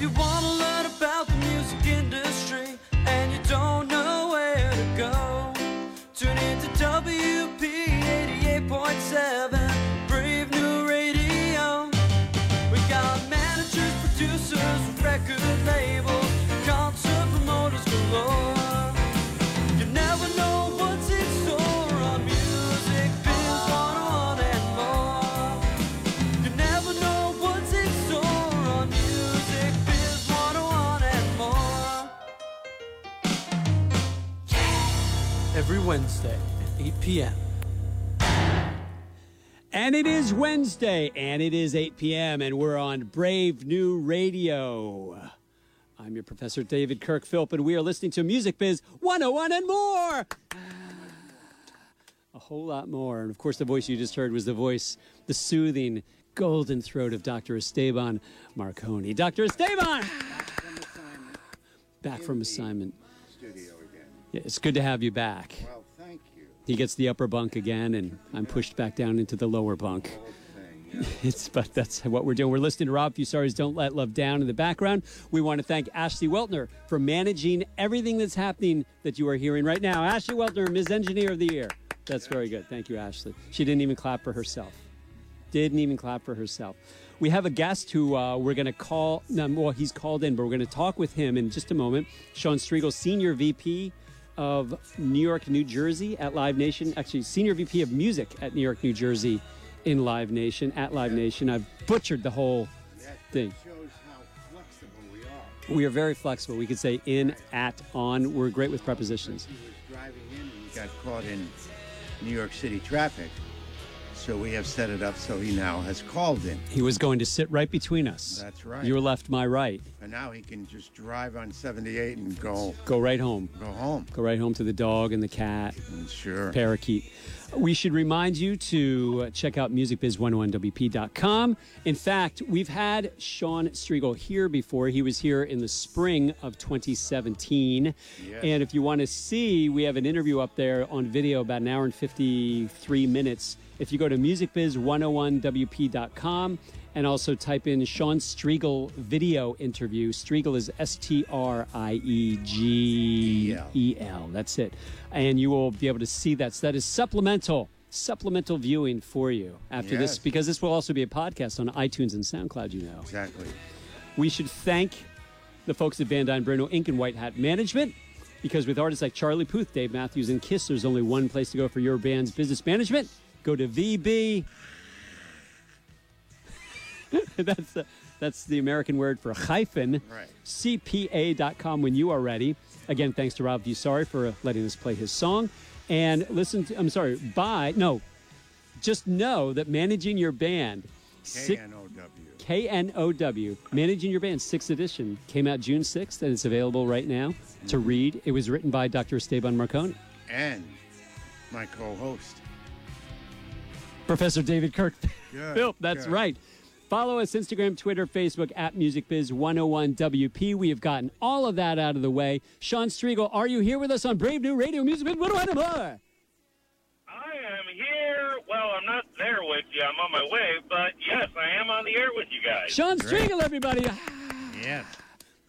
You want Wednesday at 8 p.m. And it is Wednesday, and it is 8 p.m., and we're on Brave New Radio. I'm your Professor David Kirk Philp, and we are listening to Music Biz 101 and more. A whole lot more. And of course, the voice you just heard was the voice, the soothing, golden throat of Dr. Esteban Marcone. Dr. Esteban! Back from assignment. Studio again. Yeah, it's good to have you back. Well, thank you. He gets the upper bunk again, and I'm pushed back down into the lower bunk. It's but that's what we're doing. We're listening to Rob Fusari's "Don't Let Love Down" in the background. We want to thank Ashley Weltner for managing everything that's happening that you are hearing right now. Ashley Weltner, Ms. Engineer of the Year. That's very good. Thank you, Ashley. She didn't even clap for herself. Didn't even clap for herself. We have a guest who uh, we're going to call. Well, he's called in, but we're going to talk with him in just a moment. Sean Striegel, Senior VP of New York, New Jersey at Live Nation. Actually, Senior VP of Music at New York, New Jersey in Live Nation, at Live Nation. I've butchered the whole thing. shows how flexible we are. We are very flexible. We could say in, at, on. We're great with prepositions. He was driving in and got caught in New York City traffic. So we have set it up so he now has called in. He was going to sit right between us. That's right. You were left my right. And now he can just drive on 78 and go Go right home. go home. Go right home to the dog and the cat. And sure. parakeet. We should remind you to check out musicbiz101wp.com. In fact, we've had Sean Striegel here before. He was here in the spring of 2017. Yes. And if you want to see, we have an interview up there on video, about an hour and 53 minutes. If you go to musicbiz101wp.com and also type in Sean Striegel video interview, Striegel is S T R I E G E L. That's it. And you will be able to see that. So that is supplemental, supplemental viewing for you after this, because this will also be a podcast on iTunes and SoundCloud, you know. Exactly. We should thank the folks at Van Dyne Bruno Inc. and White Hat Management. Because with artists like Charlie Puth, Dave Matthews, and Kiss, there's only one place to go for your band's business management. Go to VB. that's the, that's the American word for hyphen. Right. CPA.com when you are ready. Again, thanks to Rob Fusari for letting us play his song. And listen to, I'm sorry, buy, no, just know that managing your band, K-N-O-W. KNOW, Managing Your Band, sixth edition, came out June 6th, and it's available right now to read. It was written by Dr. Esteban Marcone. And my co-host. Professor David Kirk. Good, Phil, that's good. right. Follow us Instagram, Twitter, Facebook at MusicBiz101WP. We have gotten all of that out of the way. Sean Striegel, are you here with us on Brave New Radio Music Biz 101 and more? I am here. Well, I'm not there with you. I'm on my way, but yes, I am on the air with you guys. Sean Great. Striegel, everybody. Yes.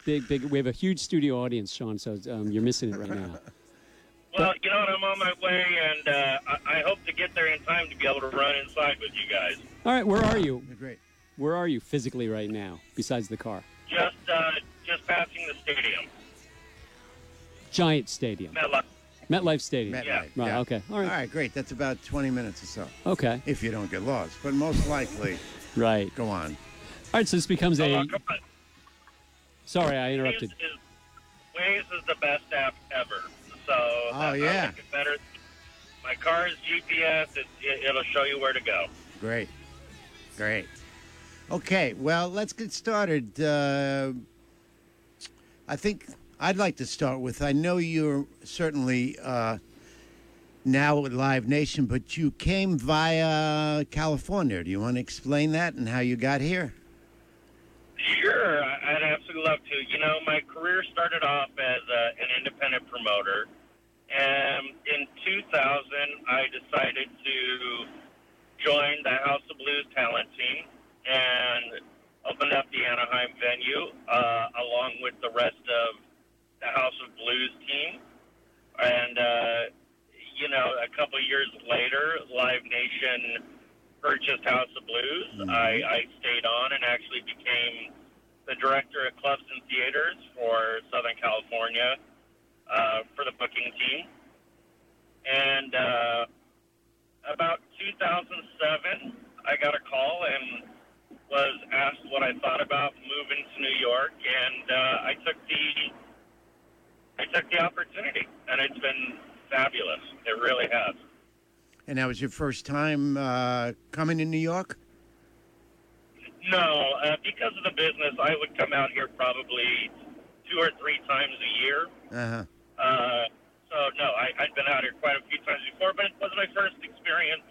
Big, big. We have a huge studio audience, Sean, so um, you're missing it right now. Well, you know what? I'm on my way, and uh, I-, I hope to get there in time to be able to run inside with you guys. All right, where are you? You're great. Where are you physically right now, besides the car? Just, uh, just passing the stadium. Giant Stadium. MetLife. MetLife Stadium. MetLife, Yeah. Right, yeah. okay. All right. All right, great. That's about 20 minutes or so. Okay. If you don't get lost. But most likely, Right. go on. All right, so this becomes a. Oh, come on. Sorry, I Waze interrupted. is, Waze is the best app ever. So Oh, yeah. better. My car's GPS. It, it, it'll show you where to go. Great. Great. Okay, well, let's get started. Uh, I think I'd like to start with I know you're certainly uh, now with Live Nation, but you came via California. Do you want to explain that and how you got here? Sure, I- I'd absolutely love to. You know, my career started off as uh, an independent promoter, and in 2000, I decided to join the House of Blues talent team and opened up the Anaheim venue, uh, along with the rest of the House of Blues team. And, uh, you know, a couple years later, Live Nation purchased House of Blues. I, I stayed on and actually became the director of clubs and theaters for Southern California uh, for the booking team. And uh, about 2007, I got a call and was asked what I thought about moving to New York, and uh, I took the I took the opportunity, and it's been fabulous. It really has. And that was your first time uh, coming to New York? No, uh, because of the business, I would come out here probably two or three times a year. Uh-huh. Uh, so no, I, I'd been out here quite a few times before, but it was my first experience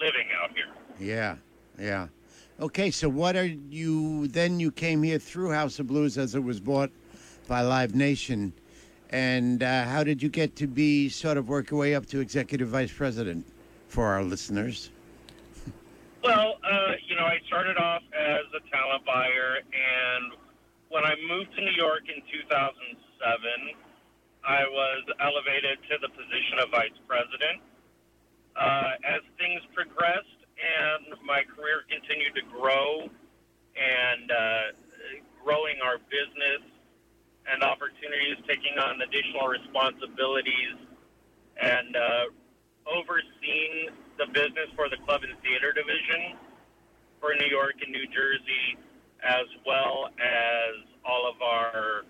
living out here. Yeah, yeah. Okay, so what are you? Then you came here through House of Blues as it was bought by Live Nation, and uh, how did you get to be sort of work your way up to executive vice president for our listeners? Well, uh, you know, I started off as a talent buyer, and when I moved to New York in 2007, I was elevated to the position of vice president. Uh, as things progressed and my career continued to grow and uh, growing our business and opportunities, taking on additional responsibilities, and uh, overseeing the business for the club and theater division for New York and New Jersey, as well as all of our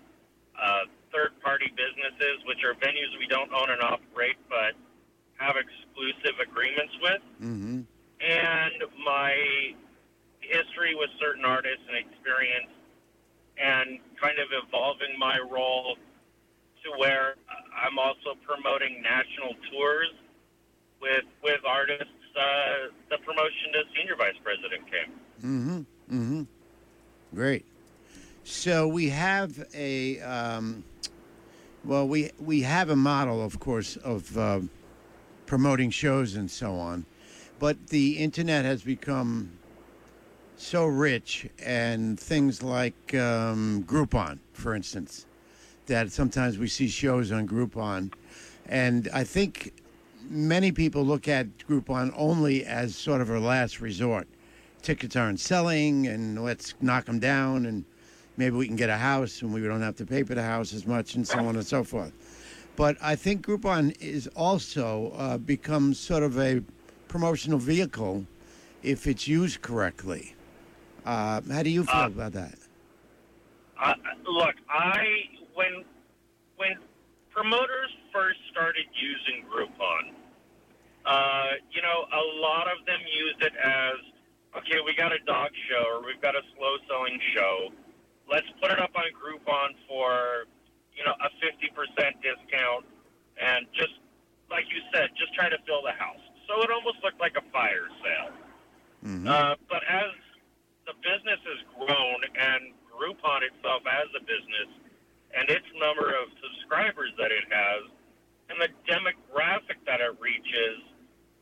uh, third party businesses, which are venues we don't own and operate, but have exclusive agreements with. Mm-hmm. And my history with certain artists and experience, and kind of evolving my role to where I'm also promoting national tours with with artists. Uh, the promotion to senior vice president came. Mm-hmm. Mm-hmm. Great. So we have a um, well, we we have a model, of course, of uh, promoting shows and so on, but the internet has become so rich, and things like um, Groupon, for instance, that sometimes we see shows on Groupon, and I think many people look at Groupon only as sort of a last resort. Tickets aren't selling, and let's knock them down, and maybe we can get a house, and we don't have to pay for the house as much, and so on and so forth. But I think Groupon is also uh, becomes sort of a promotional vehicle if it's used correctly. Uh, how do you feel Uh, about that? Look, I when when promoters first started using Groupon, uh, you know, a lot of them used it as, okay, we got a dog show or we've got a slow selling show. Let's put it up on Groupon for, you know, a fifty percent discount, and just like you said, just try to fill the house. So it almost looked like a fire sale. Mhm. Uh, but as the business has grown and Groupon itself as a business and its number of subscribers that it has and the demographic that it reaches,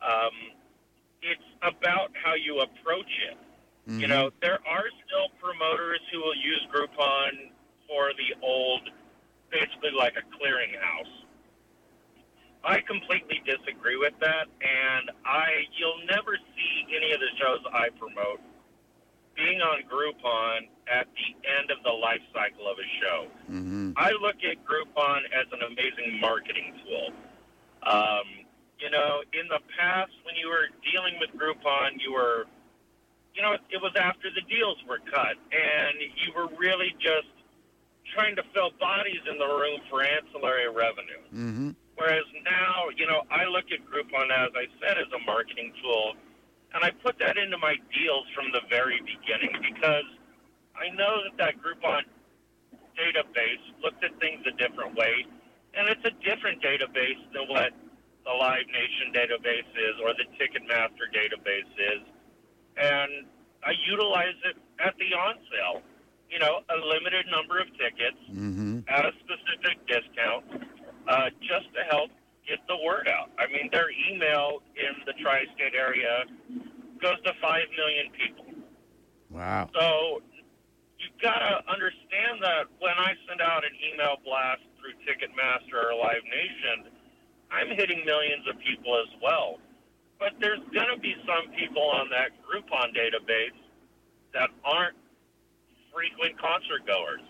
um, it's about how you approach it. You know, there are still promoters who will use Groupon for the old, basically like a clearinghouse. I completely disagree with that, and I you'll never see any of the shows I promote being on Groupon at the end of the life cycle of a show. Mm-hmm. I look at Groupon as an amazing marketing tool. Um, you know, in the past, when you were dealing with Groupon, you were, you know, it was after the deals were cut, and you were really just trying to fill bodies in the room for ancillary revenue. Mm-hmm. Whereas now, you know, I look at Groupon, as I said, as a marketing tool, and I put that into my deals from the very beginning because I know that that Groupon database looked at things a different way, and it's a different database than what the Live Nation database is or the Ticketmaster database is, and I utilize it at the on sale. You know, a limited number of tickets Mm-hmm. at a specific discount uh, just to help get the word out. I mean, their email in the tri state area goes to 5 million people. Wow. So you've gotta understand that when I send out an email blast through Ticketmaster or Live Nation, I'm hitting millions of people as well. But there's gonna be some people on that Groupon database that aren't frequent concert goers.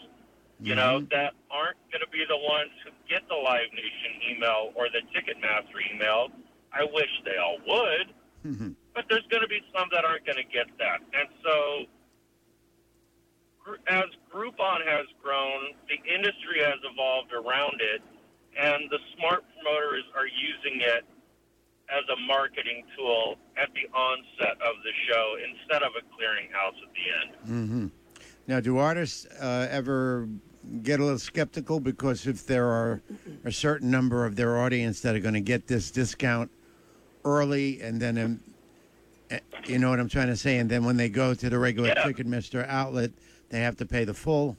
You know, mm-hmm. that aren't going to be the ones who get the Live Nation email or the Ticketmaster email. I wish they all would, mm-hmm. but there's going to be some that aren't going to get that. And so, as Groupon has grown, the industry has evolved around it, and the smart promoters are using it as a marketing tool at the onset of the show instead of a clearinghouse at the end. Mm-hmm. Now, do artists uh, ever get a little skeptical because if there are a certain number of their audience that are going to get this discount early, and then, um, eh, you know what I'm trying to say, and then when they go to the regular Yeah. Ticketmaster outlet, they have to pay the full.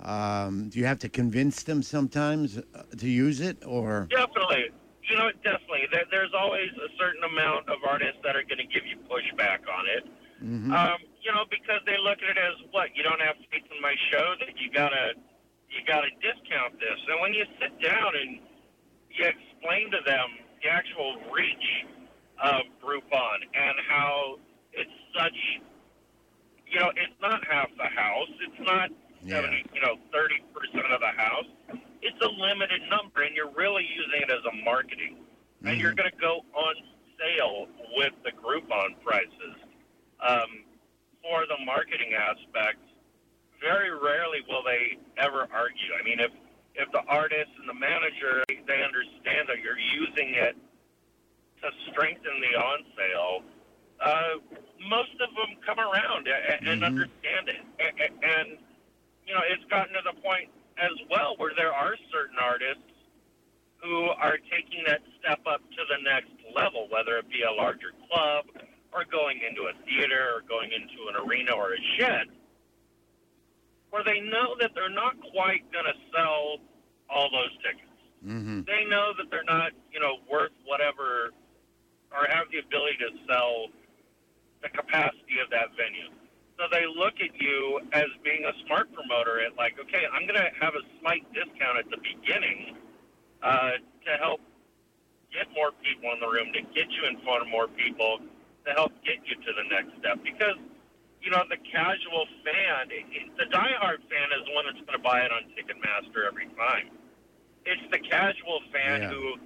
Um, do you have to convince them sometimes uh, to use it, or Definitely. You know, definitely. There, there's always a certain amount of artists that are going to give you pushback on it. Um, you know, because they look at it as what you don't have faith in my show that you gotta you gotta discount this. And when you sit down and you explain to them the actual reach of Groupon and how it's such, you know, it's not half the house. It's not Yeah. seventy, you know, thirty percent of the house. It's a limited number, and you're really using it as a marketing. And you're going to go on sale with the Groupon prices um, for the marketing aspect. Very rarely will they ever argue. I mean, if if the artist and the manager they understand that you're using it to strengthen the on sale, uh, most of them come around and, and understand it. And, and you know, it's gotten to the point as well where there are certain artists who are taking that step up to the next level, whether it be a larger club or going into a theater or going into an arena or a shed, where they know that they're not quite going to sell all those tickets. Mhm. They know that they're not, you know, worth whatever or have the ability to sell the capacity of that venue. So they look at you as being a smart promoter at like, okay, I'm going to have a slight discount at the beginning uh, to help get more people in the room, to get you in front of more people, to help get you to the next step. Because, you know, the casual fan, the diehard fan is the one that's going to buy it on Ticketmaster every time. It's the casual fan Yeah. who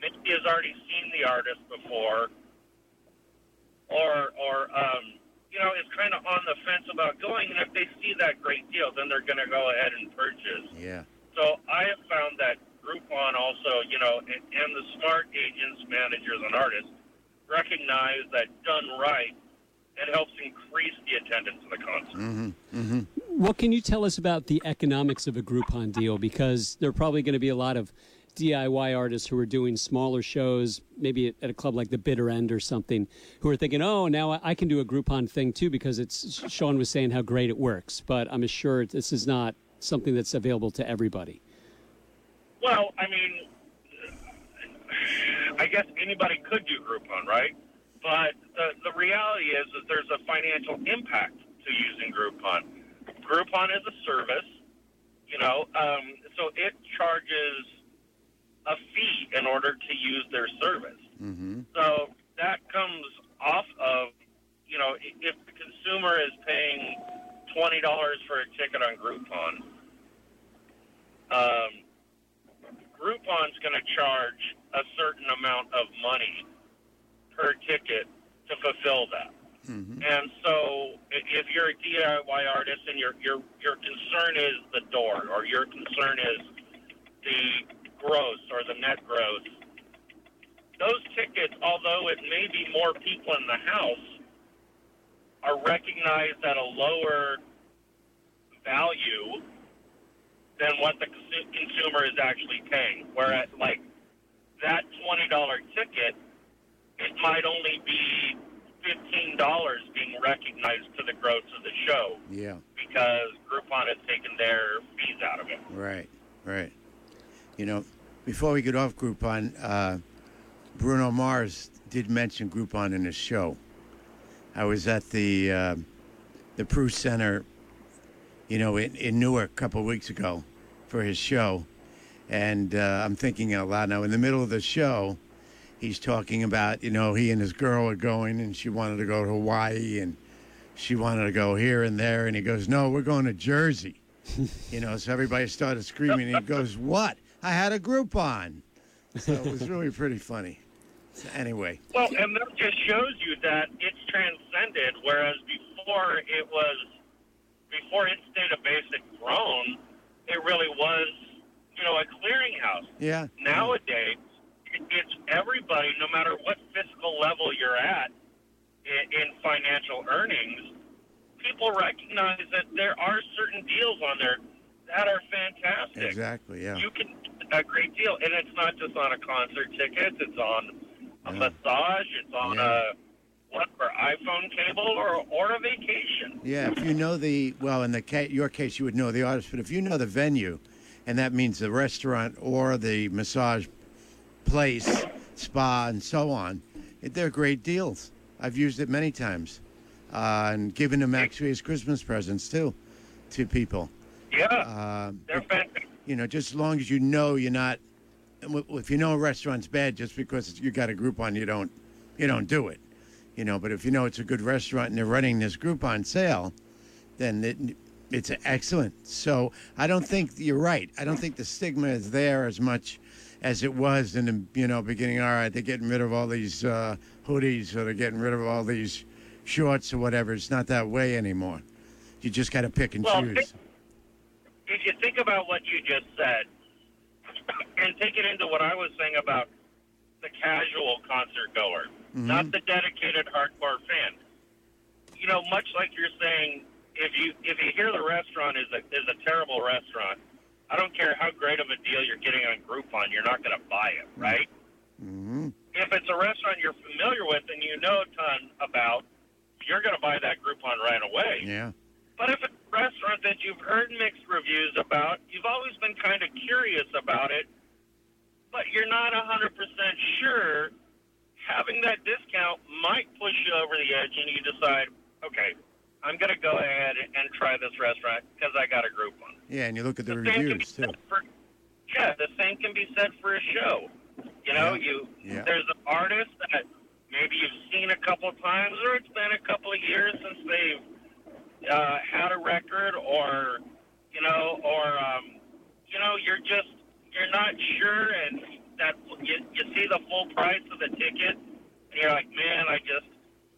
maybe has already seen the artist before or or um, you know is kind of on the fence about going, and if they see that great deal, then they're going to go ahead and purchase. yeah? So I have found that Groupon also, you know, and, and the smart agents, managers, and artists recognize that done right, it helps increase the attendance of the concert. Mm-hmm, mm-hmm. What can you tell us about the economics of a Groupon deal? Because there are probably going to be a lot of DIY artists who are doing smaller shows, maybe at, at a club like the Bitter End or something, who are thinking, "Oh, now I, I can do a Groupon thing too," because it's Sean was saying how great it works. But I'm assured this is not something that's available to everybody. Well, I mean, I guess anybody could do Groupon, right? But the, the reality is that there's a financial impact to using Groupon. Groupon is a service, you know, um, so it charges a fee in order to use their service. Mm-hmm. So that comes off of, you know, if the consumer is paying twenty dollars for a ticket on Groupon, um, Groupon's going to charge a certain amount of money per ticket to fulfill that. Mm-hmm. And so, if you're a DIY artist and your your your concern is the door, or your concern is the gross or the net gross, those tickets, although it may be more people in the house, are recognized at a lower value than what the consumer is actually paying. Whereas, like that twenty dollar ticket, it might only be fifteen dollars being recognized to the gross of the show Yeah. because Groupon has taken their fees out of it. Right, right. You know, before we get off Groupon, uh, Bruno Mars did mention Groupon in his show. I was at the uh, the Pru Center you know, in, in Newark a couple of weeks ago for his show. And uh, I'm thinking out loud now, in the middle of the show, he's talking about, you know, he and his girl are going and she wanted to go to Hawaii and she wanted to go here and there. And he goes, No, we're going to Jersey. you know, so everybody started screaming. And he goes, What? I had a Groupon. So it was really pretty funny. So anyway, Well, and that just shows you that it's transcended, whereas before it was, before its database had grown, it really was, you know, a clearinghouse. yeah. Nowadays, it's everybody, no matter what fiscal level you're at in, in financial earnings, people recognize that there are certain deals on there that are fantastic. Exactly, yeah. You can a great deal, and it's not just on a concert ticket. It's on a Yeah. massage. It's on Yeah. a what for iPhone cable or or a vacation. Yeah, if you know the well, in the ca- your case, you would know the artist, but if you know the venue, and that means the restaurant or the massage place, spa, and so on, it, they're great deals. I've used it many times, uh, and given them actually as Christmas presents too, to people. Yeah, Uh, they're fantastic. you know, just as long as you know you're not. If you know a restaurant's bad, just because you got a Groupon, you don't, you don't do it. You know, but if you know it's a good restaurant and they're running this Groupon sale, then it, it's excellent. So I don't think you're right. I don't think the stigma is there as much as it was in the you know beginning. All right, they're getting rid of all these uh, hoodies, or they're getting rid of all these shorts or whatever. It's not that way anymore. You just got to pick and Well, choose. if you think about what you just said and take it into what I was saying about the casual concert goer, not the dedicated hardcore fan. You know, much like you're saying, if you if you hear the restaurant is a is a terrible restaurant, I don't care how great of a deal you're getting on Groupon, you're not going to buy it, right? hmm If it's a restaurant you're familiar with and you know a ton about, you're going to buy that Groupon right away. Yeah. But if it's a restaurant that you've heard mixed reviews about, you've always been kind of curious about it, but you're not 100% sure, having that discount might push you over the edge and you decide, okay, I'm going to go ahead and try this restaurant because I got a Groupon. Yeah, and you look at the The same can be reviews too. for, yeah, the same can be said for a show. You know, Yeah. you Yeah. there's an artist that maybe you've seen a couple of times, or it's been a couple of years since they've uh, had a record, or you know, or um, you know, you're just you're not sure, and that you, you see the full price of the ticket, and you're like, man, I just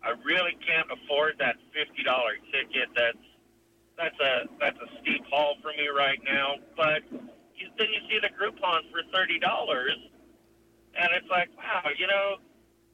I really can't afford that fifty dollar ticket. That's that's a that's a steep haul for me right now. But you, then you see the Groupon for thirty dollars, and it's like, wow, you know,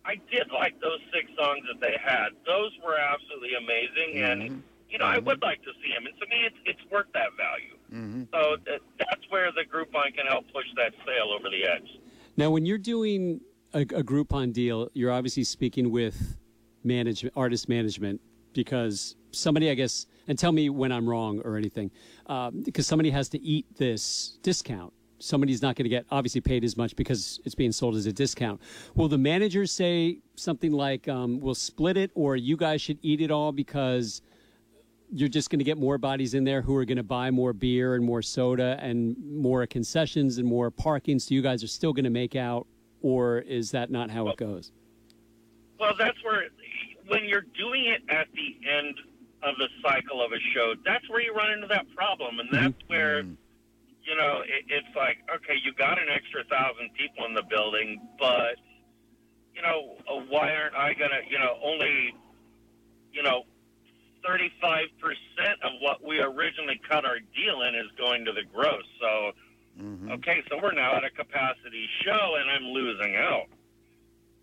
I did like those six songs that they had. Those were absolutely amazing, and you know, I would like to see them. And to me, it's it's worth that value. hmm So that, that's where the Groupon can help push that sale over the edge. Now, when you're doing a, a Groupon deal, you're obviously speaking with management, artist management, because somebody, I guess, and tell me when I'm wrong or anything, um, because somebody has to eat this discount. Somebody's not going to get obviously paid as much because it's being sold as a discount. Will the manager say something like, um, "We'll split it," or "You guys should eat it all because"? You're just going to get more bodies in there who are going to buy more beer and more soda and more concessions and more parking. So you guys are still going to make out, or is that not how it goes? Well, that's where when you're doing it at the end of the cycle of a show, that's where you run into that problem, and that's where you know it, it's like, okay, you got an extra thousand people in the building, but you know, uh, why aren't I gonna, you know, only, you know. 35% of what we originally cut our deal in is going to the gross. So, hmm okay, so we're now at a capacity show and I'm losing out.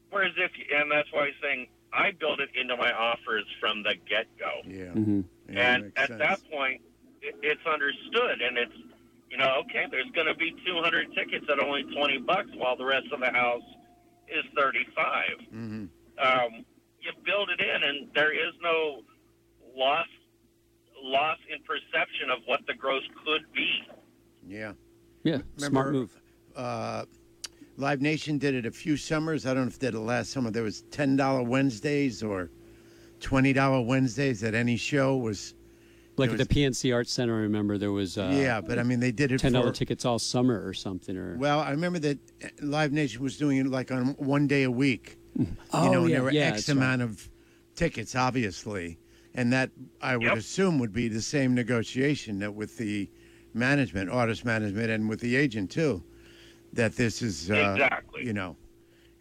Whereas if, and that's why I'm saying I build it into my offers from the get go. Yeah. hmm yeah and makes at sense. that point, it, it's understood and it's, you know, okay, there's going to be 200 tickets at only 20 bucks while the rest of the house is 35. Mhm. Um, you build it in and there is no loss, loss in perception of what the gross could be. Yeah. Yeah, smart move. Uh, Live Nation did it a few summers. I don't know if they did it last summer. There was ten dollar Wednesdays or twenty dollar Wednesdays at any show was Like There at the PNC Arts Center, I remember there was uh, yeah, but I mean, they did it ten dollar tickets all summer or something. Or Well, I remember that Live Nation was doing it like on one day a week. Oh, you know, and there were yeah, X that's right. amount of tickets, obviously, and that I would Yep. assume would be the same negotiation that with the management, artist management, and with the agent too. That this is uh, Exactly. you know,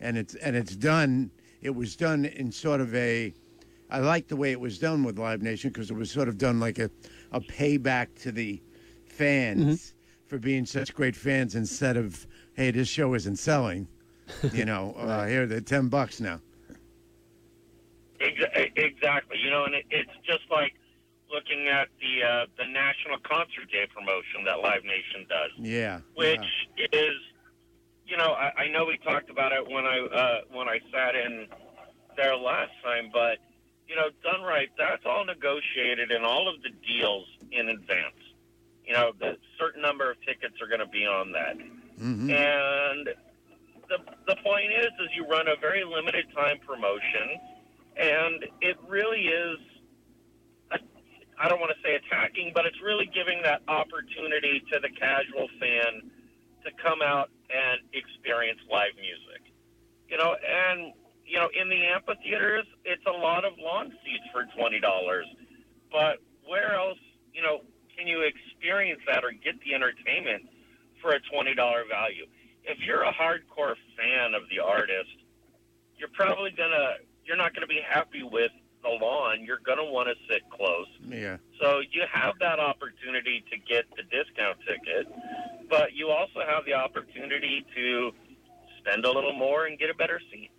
and it's and it's done. It was done in sort of a. I like the way it was done with Live Nation because it was sort of done like a, a payback to the fans Mm-hmm. for being such great fans instead of hey this show isn't selling, you know uh, here they're ten bucks now. Exa- Exactly. You know, and it, it's just like looking at the uh, the National Concert Day promotion that Live Nation does, Yeah. which yeah. is, you know, I, I know we talked about it when I uh, when I sat in there last time, but you know, done right, that's all negotiated and all of the deals in advance. You know, the certain number of tickets are going to be on that. Mhm. And the the point is, is you run a very limited time promotion, and it really is. I don't want to say attacking, but it's really giving that opportunity to the casual fan to come out and experience live music. You know, and you know, in the amphitheaters, it's a lot of lawn seats for twenty dollars. But where else, you know, can you experience that or get the entertainment for a twenty dollar value? If you're a hardcore fan of the artist, you're probably gonna you're not gonna be happy with the lawn. You're gonna want to sit close. Yeah. So you have that opportunity to get the discount ticket, but you also have the opportunity to spend a little more and get a better seat.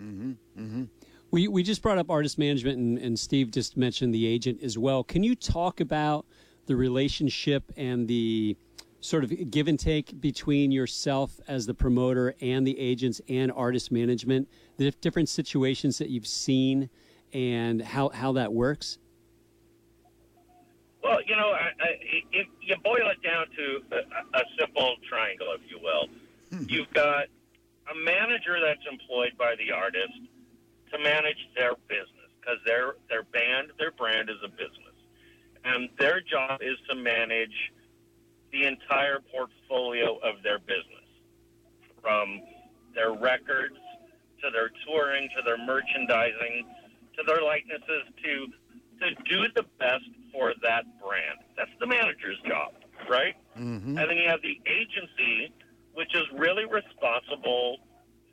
Mm-hmm. Mm-hmm. We, we just brought up artist management, and, and Steve just mentioned the agent as well. Can you talk about the relationship and the sort of give and take between yourself as the promoter and the agents and artist management, the different situations that you've seen, and how, how that works? Well, you know, I, I, if you boil it down to a, a simple triangle, if you will, hmm. you've got a manager that's employed by the artist to manage their business because their their band, their brand is a business, and their job is to manage the entire portfolio of their business, from their records to their touring to their merchandising to their likenesses to to do the best for that brand. That's the manager's job, right? Mm-hmm. And then you have the agency, which is really responsible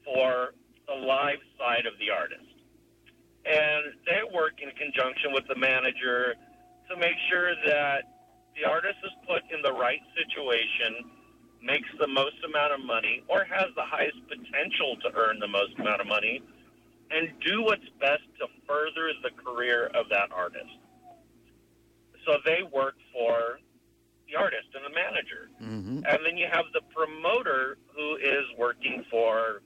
for the live side of the artist. And they work in conjunction with the manager to make sure that the artist is put in the right situation, makes the most amount of money, or has the highest potential to earn the most amount of money, and do what's best to further the career of that artist. So they work for the artist and the manager. Mm-hmm. And then you have the promoter who is working for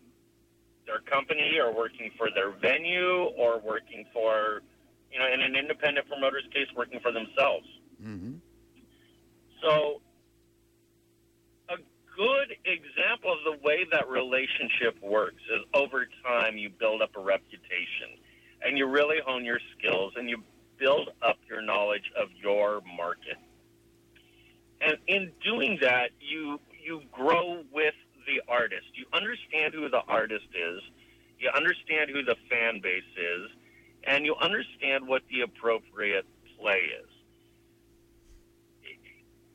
their company or working for their venue or working for, you know, in an independent promoter's case, working for themselves. Mm-hmm. So, good example of the way that relationship works is over time you build up a reputation and you really hone your skills and you build up your knowledge of your market. And in doing that, you you grow with the artist. You understand who the artist is, you understand who the fan base is, and you understand what the appropriate play is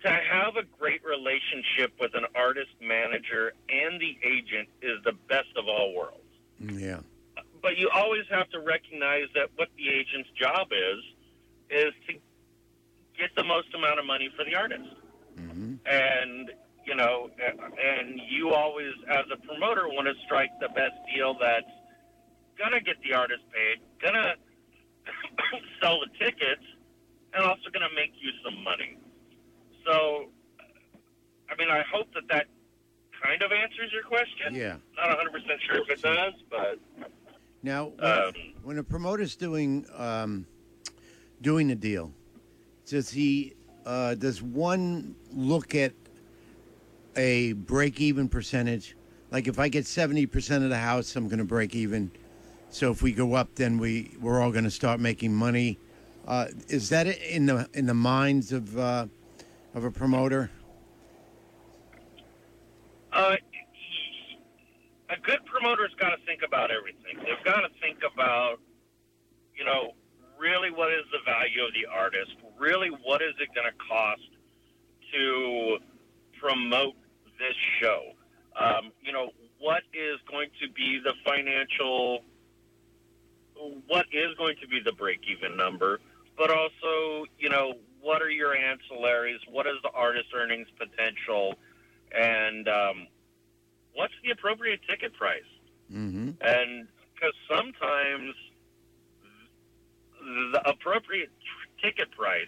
to have a great relationship with an artist manager and the agent is the best of all worlds. Yeah. But you always have to recognize that what the agent's job is is to get the most amount of money for the artist. Mm-hmm. And you know, and you always, as a promoter, want to strike the best deal that's gonna get the artist paid, gonna sell the tickets, and also gonna make you some money. So, I mean, I hope that that kind of answers your question. Yeah. Not 100% sure if it does, but Now, when, Um, when a promoter's doing um, doing a deal, does he uh, does one look at a break even percentage? Like if I get seventy percent of the house, I'm going to break even. So if we go up, then we we're all going to start making money. Uh, is that in the in the minds of uh, of a promoter? Uh, a good promoter's got to think about everything. They've got to think about, you know, really what is the value of the artist? Really, what is it going to cost to promote this show? Um, you know, what is going to be the financial, what is going to be the break even number? But also, you know, what are your ancillaries? What is the artist earnings potential? And um, what's the appropriate ticket price? Mm-hmm. And because sometimes the appropriate t- ticket price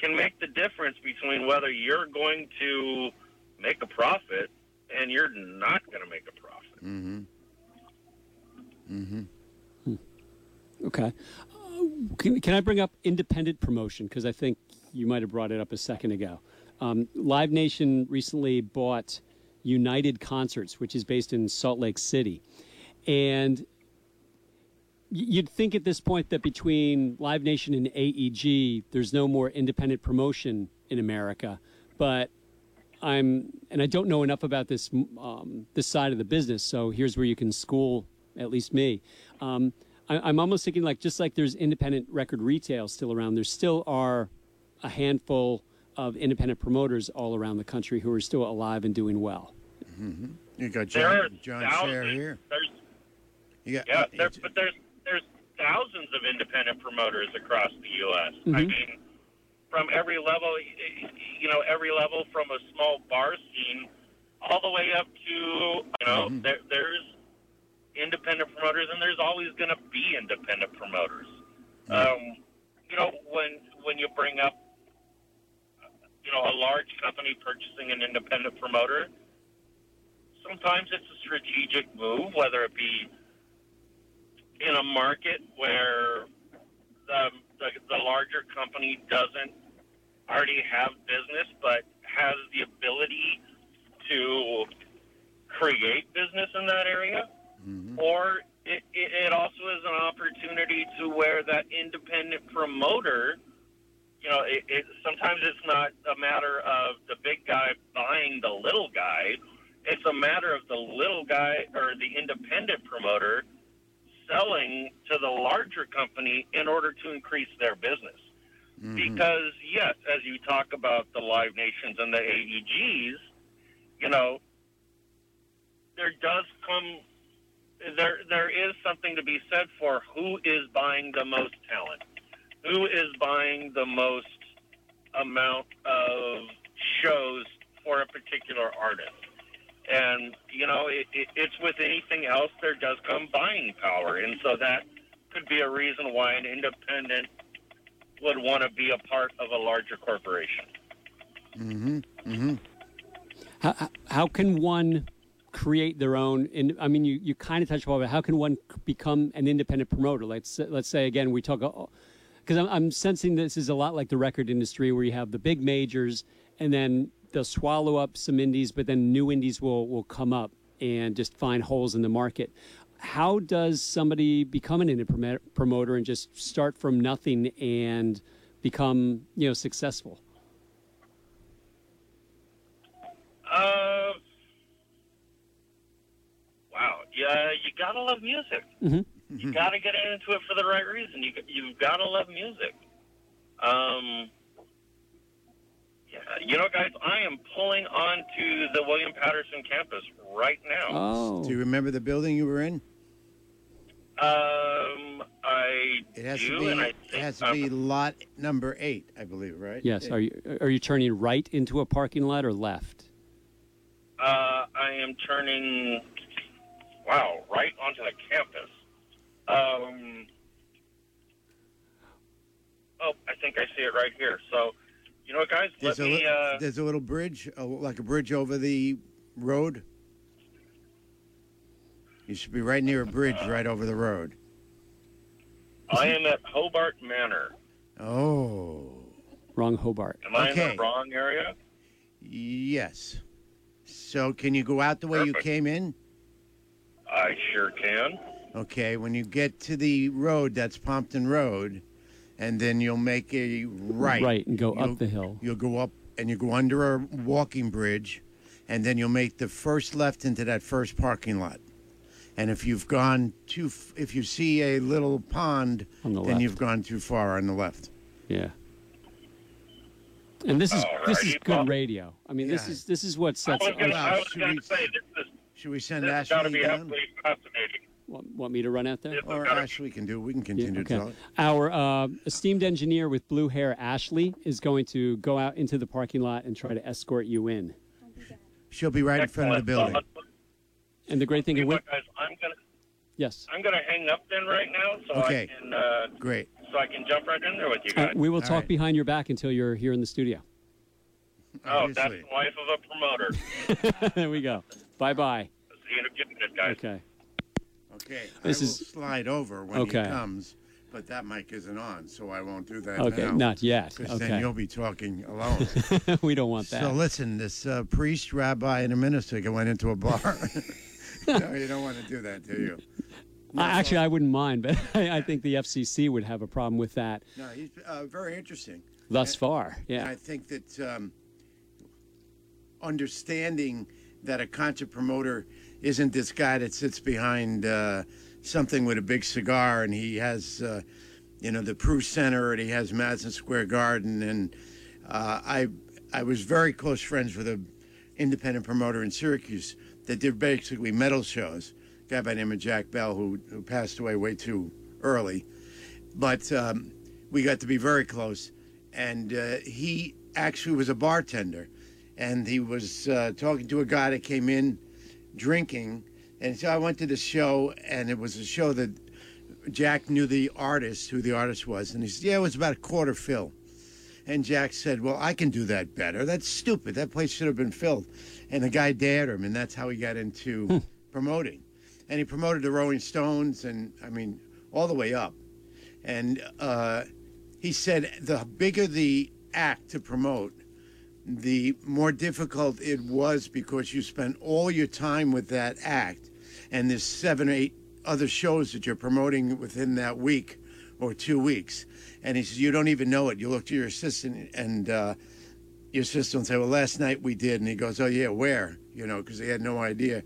can make the difference between whether you're going to make a profit and you're not going to make a profit. Mm-hmm. Mm-hmm. Okay. Uh, can, can I bring up independent promotion? Because I think you might have brought it up a second ago. Um, Live Nation recently bought United Concerts, which is based in Salt Lake City. And you'd think at this point that between Live Nation and AEG, there's no more independent promotion in America. But I'm, and I don't know enough about this um, this side of the business. So here's where you can school at least me. Um, I, I'm almost thinking like just like there's independent record retail still around, there still are a handful of independent promoters all around the country who are still alive and doing well. You got John John thousands. Scher here. There's You got Yeah, uh, there, but there's there's thousands of independent promoters across the U.S. I Mhm. mean, from every level, y- y- you know, every level from a small bar scene all the way up to you know, Mhm. there, there's independent promoters, and there's always going to be independent promoters. Um, you know, when when you bring up, you know, a large company purchasing an independent promoter, sometimes it's a strategic move, whether it be in a market where the, the, the larger company doesn't already have business but has the ability to create business in that area, Mhm. or it, it, it also is an opportunity to where that independent promoter, you know, it, it, sometimes it's not a matter of the big guy buying the little guy. It's a matter of the little guy or the independent promoter selling to the larger company in order to increase their business. Mhm. Because yes, as you talk about the Live Nations and the AEGs, you know, there does come there there is something to be said for who is buying the most talent, who is buying the most amount of shows for a particular artist. And you know, it, it, it's with anything else, there does come buying power, and so that could be a reason why an independent would want to be a part of a larger corporation. Mhm. Mhm. How, how- how can one create their own? In, I mean, you, you kind of touched upon it. How can one become an independent promoter? Let's let's say again we talk because I'm, I'm sensing this is a lot like the record industry where you have the big majors and then they'll swallow up some indies, but then new indies will will come up and just find holes in the market. How does somebody become an independent promoter and just start from nothing and become you know successful? Uh, wow, yeah, you gotta love music. Mhm. You gotta get into it for the right reason. You you've gotta love music. Um, yeah, you know, guys, I am pulling onto the William Paterson campus right now. Oh, Do you remember the building you were in? Um, I It has do, to be. and I It has to I'm- be lot number eight, I believe, right? Yes. Are you are you turning right into a parking lot or left? Uh, I am turning, wow, right onto the campus. Um, oh, I think I see it right here. So, you know what, guys? There's Let a, me. li- Uh, there's a little bridge, uh, like a bridge over the road. You should be right near a bridge, right over the road. I am at Hobart Manor. Oh, Wrong Hobart. Am I in the wrong area? yes. So, can you go out the way you came in? I sure can. Okay, when you get to the road, that's Pompton Road, and then you'll make a right. Right, and go up You'll- the hill. You'll go up and you go under a walking bridge, and then you'll make the first left into that first parking lot. And if you've gone too, f- if you see a little pond, On the then left. you've gone too far on the left. Yeah. And this is this is good well- radio. I mean, this is this is what sets. was going I was should going we- to say this is Should we send this has to Ashley be down? absolutely fascinating. Want, want me to run out there? This Or gotta- Ashley can do. We can Yeah, continue to okay. talk. Our uh, esteemed engineer with blue hair, Ashley, is going to go out into the parking lot and try to escort you in. She'll be right in front of the building. Well, And the great thing Hey, is, with, guys, I'm gonna yes, I'm gonna hang up then right now, so Okay. I can uh, Great. so I can jump right in there with you uh, guys. we will All talk right. behind your back until you're here in the studio. oh, that's the wife of a promoter. there we go. Bye bye. See you in a few minutes, guys. Okay. Okay. This I will is- slide over when Okay. he comes, but that mic isn't on, so I won't do that Okay. now. Not yet. Because then you'll be talking alone. we don't want that. So listen, this uh, priest, rabbi, and a minister went into a bar. no, you don't want to do that, do you? I, actually, I wouldn't mind, but I, I think the FCC would have a problem with that No, he's uh, very interesting. thus far. Yeah. I think that um, understanding that a concert promoter isn't this guy that sits behind uh, something with a big cigar and he has, uh, you know, the Pru Center and he has Madison Square Garden. And uh, I, I was very close friends with a independent promoter in Syracuse that did basically metal shows. A guy by the name of Jack Bell who, who passed away way too early. But um, we got to be very close. And uh, he actually was a bartender. And he was uh, talking to a guy that came in drinking. And so I went to the show, and it was a show that Jack knew the artist, who the artist was. And he said, Yeah, it was about a quarter fill. And Jack said, Well, I can do that better. That's stupid. That place should have been filled. And the guy dared him, and that's how he got into promoting. And he promoted the Rolling Stones, and I mean, all the way up. And uh, he said, The bigger the act to promote, the more difficult it was because you spent all your time with that act. And there's seven or eight other shows that you're promoting within that week or two weeks. And he says you don't even know it. You look to your assistant and uh, your assistant will say well last night we did. And he goes oh yeah where? You know because he had no idea.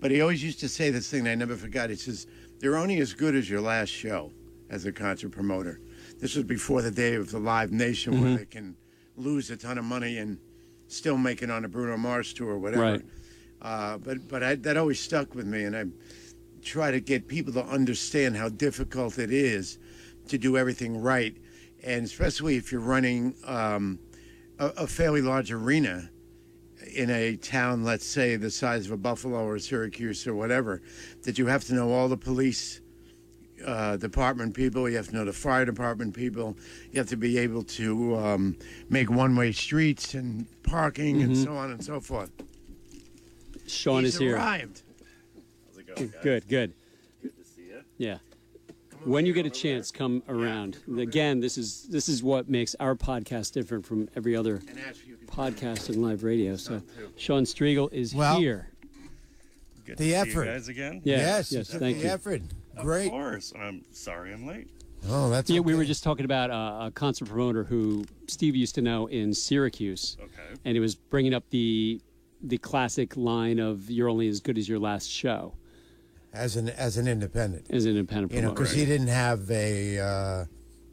But he always used to say this thing that i never forgot. He says they're only as good as your last show as a concert promoter. This was before the day of the live nation where they can lose a ton of money and still make it on a Bruno Mars tour or whatever. Right. Uh, but but I, that always stuck with me, and I try to get people to understand how difficult it is to do everything right, and especially if you're running um, a, a fairly large arena in a town, let's say the size of a Buffalo or Syracuse or whatever, that you have to know all the police uh, department people, you have to know the fire department people, you have to be able to um, make one-way streets and parking and so on and so forth. Sean He's is here. arrived. How's it going, Good, good. Good to see you. Yeah. When you get a chance, come around. Again, this is this is what makes our podcast different from every other And ask you- podcast and live radio. So, Sean Striegel is Well, here. Good The to effort. See you guys again. Yeah, yes, yes, thank the you. effort. Of Great. course. I'm sorry I'm late. Oh, that's Yeah, we were just talking about uh, a concert promoter who Steve used to know in Syracuse, Okay. and he was bringing up the the classic line of "You're only as good as your last show" as an as an independent. as an independent Promoter. You know, promoter. because he didn't have a uh,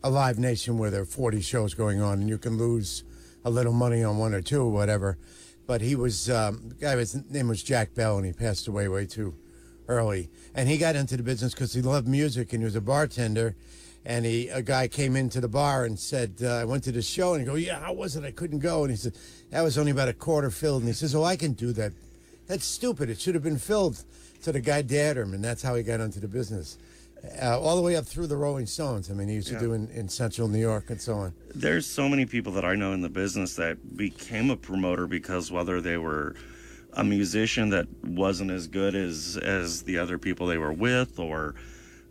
a live nation where there are 40 shows going on, and you can lose a little money on one or two or whatever. But he was um, the guy. His name was Jack Bell, and he passed away way too early. And he got into the business because he loved music, and he was a bartender. And he, a guy came into the bar and said, uh, "I went to the show." And he go, "Yeah, how was it? I couldn't go." And he said, "That was only about a quarter filled." And he says, "Oh, I can do that. That's stupid. It should have been filled." So the guy dared him, and that's how he got into the business. Uh, all the way up through the Rolling Stones. I mean, he used to do in, in Central New York and so on. There's so many people that I know in the business that became a promoter because whether they were a musician that wasn't as good as as the other people they were with, or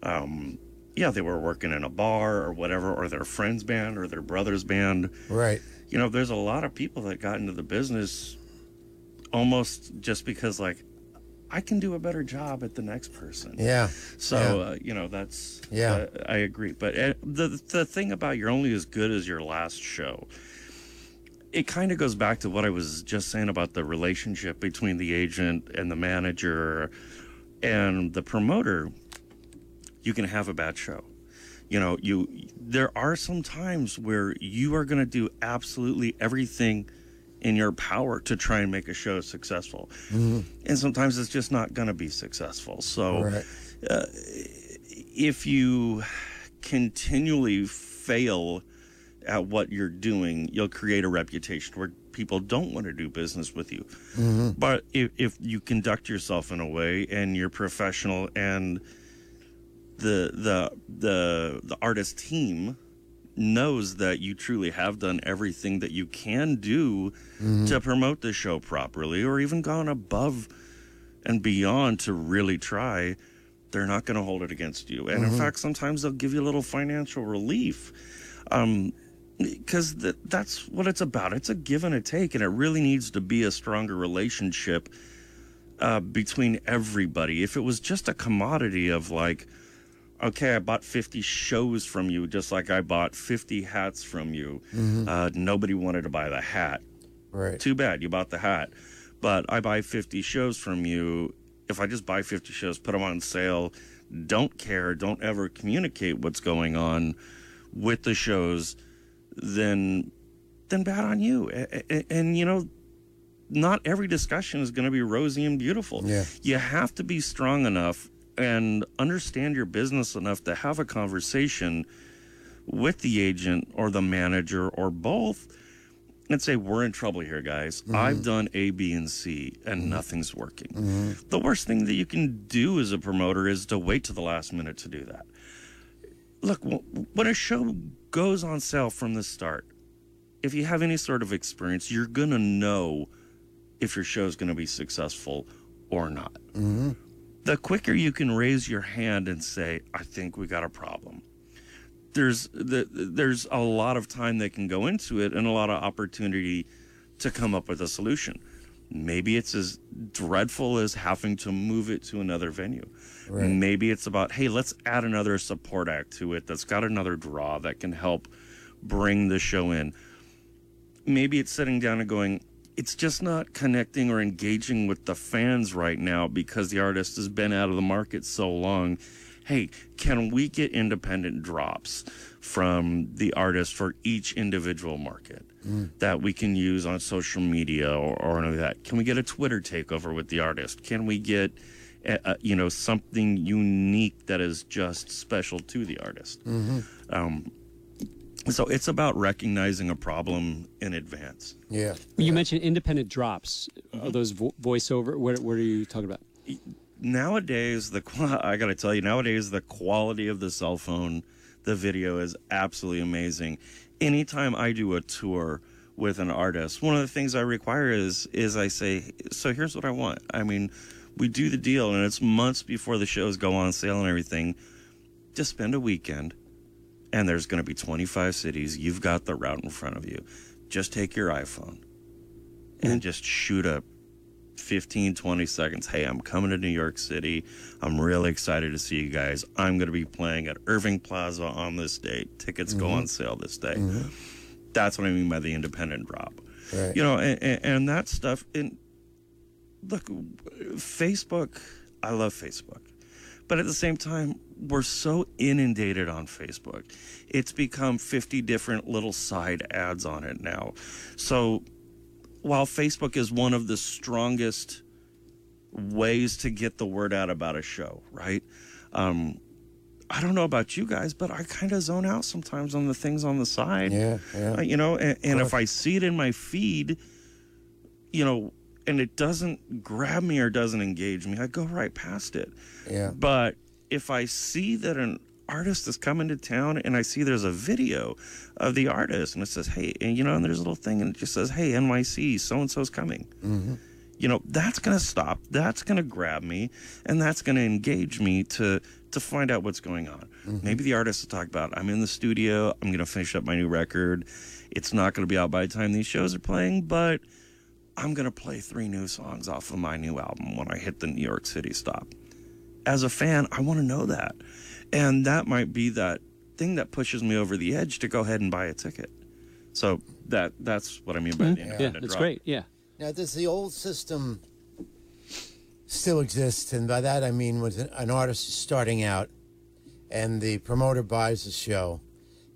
um, yeah, they were working in a bar or whatever, or their friend's band or their brother's band. Right. You know, there's a lot of people that got into the business almost just because like I can do a better job at the next person. Yeah. So Yeah. uh, you know that's Yeah. uh, I agree. But uh, the the thing about you're only as good as your last show. It kind of goes back to what I was just saying about the relationship between the agent and the manager and the promoter. You can have a bad show. You know, you there are some times where you are going to do absolutely everything in your power to try and make a show successful. Mm-hmm. And sometimes it's just not going to be successful. So Right. Uh, if you continually fail at what you're doing, you'll create a reputation where people don't want to do business with you. Mm-hmm. But if, if you conduct yourself in a way and you're professional and the the the the artist team knows that you truly have done everything that you can do mm-hmm. to promote the show properly or even gone above and beyond to really try they're not going to hold it against you. And in mm-hmm. fact sometimes they'll give you a little financial relief. Um because th- that's what it's about it's a give and a take and it really needs to be a stronger relationship uh, between everybody if it was just a commodity of like okay, I bought 50 shows from you, just like I bought 50 hats from you. Uh, nobody wanted to buy the hat. Right. Too bad you bought the hat. But I buy 50 shows from you. If I just buy 50 shows, put them on sale, don't care, don't ever communicate what's going on with the shows, then then bad on you. A- a- And, you know, not every discussion is going to be rosy and beautiful. Yeah. You have to be strong enough and understand your business enough to have a conversation with the agent or the manager or both and say, We're in trouble here, guys. Mm-hmm. I've done A, B, and C, and mm-hmm. nothing's working. Mm-hmm. The worst thing that you can do as a promoter is to wait to the last minute to do that. Look, when a show goes on sale from the start, if you have any sort of experience, you're going to know if your show is going to be successful or not. Mm-hmm. The quicker you can raise your hand and say, I think we got a problem, there's the, there's a lot of time that can go into it and a lot of opportunity to come up with a solution. Maybe it's as dreadful as having to move it to another venue. Maybe it's about, hey, let's add another support act to it that's got another draw that can help bring the show in. Maybe it's sitting down and going, it's just not connecting or engaging with the fans right now because the artist has been out of the market so long. Hey, can we get independent drops from the artist for each individual market that we can use on social media or, or any of that? Can we get a Twitter takeover with the artist? Can we get, uh, uh, you know, something unique that is just special to the artist? Um, so it's about recognizing a problem in advance. Yeah. You mentioned independent drops. Are those vo- voiceover? What, what are you talking about? nowadays the I got to tell you nowadays the quality of the cell phone the video is absolutely amazing. Anytime I do a tour with an artist one of the things I require is is I say so here's what I want. I mean we do the deal and it's months before the shows go on sale and everything. Just spend a weekend and there's going to be 25 cities. You've got the route in front of you. Just take your iPhone and just shoot up 15 20 seconds. Hey i'm coming to new york city. I'm really excited to see you guys. I'm going to be playing at irving plaza on this date. Tickets go mm-hmm. on sale this day. Mm-hmm. That's what i mean by the independent drop. Right. you know and, and, and that stuff and look facebook i love facebook. But at the same time we're so inundated on facebook. It's become 50 different little side ads on it now. So while Facebook is one of the strongest ways to get the word out about a show, right? Um, I don't know about you guys, but I kind of zone out sometimes on the things on the side. Yeah. Yeah. Uh, you know, and, and if I see it in my feed, you know, and it doesn't grab me or doesn't engage me, I go right past it. Yeah. But if I see that an artist is coming to town and I see there's a video of the artist and it says, hey, and you know, and there's a little thing and it just says, hey, NYC, so and so's coming. Mm-hmm. You know, that's going to stop. That's going to grab me and that's going to engage me to to find out what's going on. Mm-hmm. Maybe the artist will talk about, I'm in the studio, I'm going to finish up my new record. It's not going to be out by the time these shows are playing, but I'm going to play three new songs off of my new album when I hit the New York City stop. As a fan, I want to know that. And that might be that thing that pushes me over the edge to go ahead and buy a ticket. So that that's what I mean by the Mm-hmm. Yeah, independent that's drop. great. Yeah. Now, does the old system still exist? And by that I mean, when an artist is starting out, and the promoter buys the show,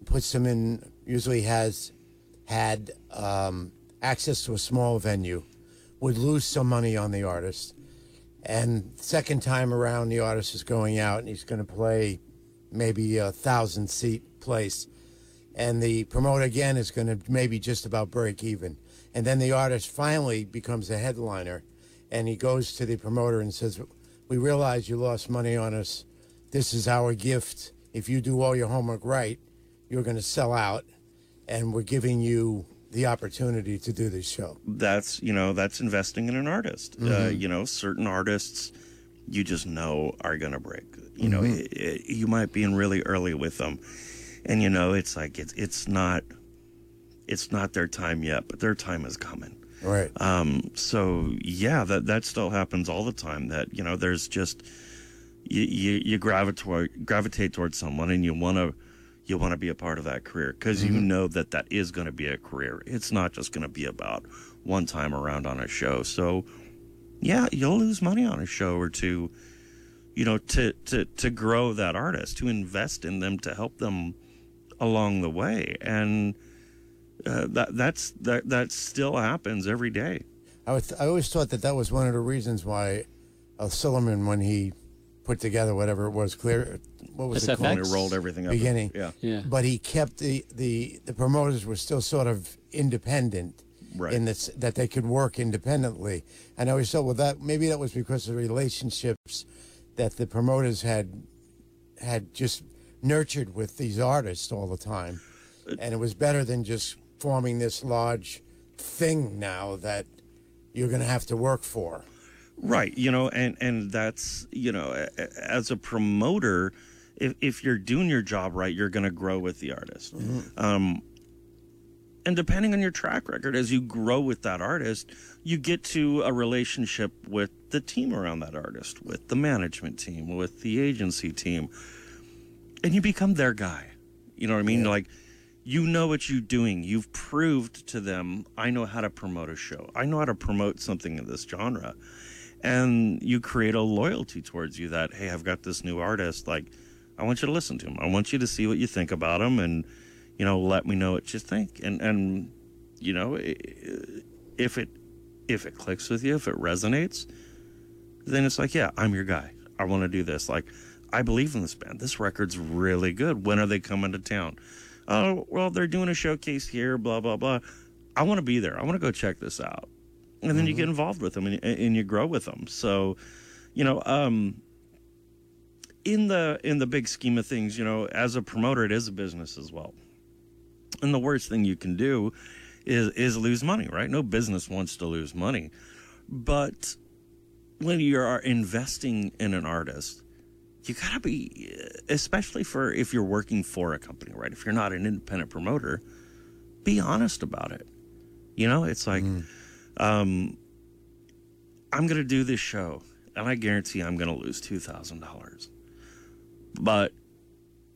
puts them in, usually has had um, access to a small venue, would lose some money on the artist, and second time around, the artist is going out and he's going to play maybe a thousand seat place and the promoter again is going to maybe just about break even. And then the artist finally becomes a headliner, and he goes to the promoter and says, "We realize you lost money on us. This is our gift. If you do all your homework right, you're going to sell out, and we're giving you the opportunity to do this show." that's you know that's investing in an artist. Uh, you know certain artists you just know are gonna break. You know it, it, you might be in really early with them. And you know it's like it's it's not it's not their time yet but their time is coming. Right. um so yeah that that still happens all the time that you know there's just you you, you gravitate gravitate towards someone and you want to you want to be a part of that career because you know that that is going to be a career. It's not just going to be about one time around on a show. So yeah you'll lose money on a show or two you know to to to grow that artist to invest in them to help them along the way. And uh, that that's that that still happens every day. I, was, I always thought that that was one of the reasons why uh, Silverman, when he put together whatever it was, clear, what was it SFX? called? when we rolled everything up Beginning. yeah Yeah. but he kept the the the promoters were still sort of independent Right. in this that they could work independently and i always thought well that maybe that was because of the relationships that the promoters had had just nurtured with these artists all the time uh, and it was better than just forming this large thing now that you're going to have to work for Right, you know, and and that's you know, as a promoter, if if you're doing your job right, you're going to grow with the artist. Um, and depending on your track record, as you grow with that artist, you get to a relationship with the team around that artist, with the management team, with the agency team, and you become their guy. You know what I mean? Like, you know what you're doing. You've proved to them, I know how to promote a show. I know how to promote something in this genre and you create a loyalty towards you that hey i've got this new artist like i want you to listen to him. I want you to see what you think about him and you know let me know what you think. And and you know if it if it clicks with you if it resonates then it's like yeah i'm your guy. I want to do this. Like i believe in this band. This record's really good. When are they coming to town? Oh well they're doing a showcase here blah blah blah. I want to be there. I want to go check this out and then you get involved with them and, and you grow with them. So you know um in the in the big scheme of things you know as a promoter it is a business as well. And the worst thing you can do is is lose money right? No business wants to lose money. But when you are investing in an artist you gotta be especially for if you're working for a company right? If you're not an independent promoter be honest about it. You know it's like um, I'm going to do this show, and I guarantee I'm going to lose two thousand dollars. But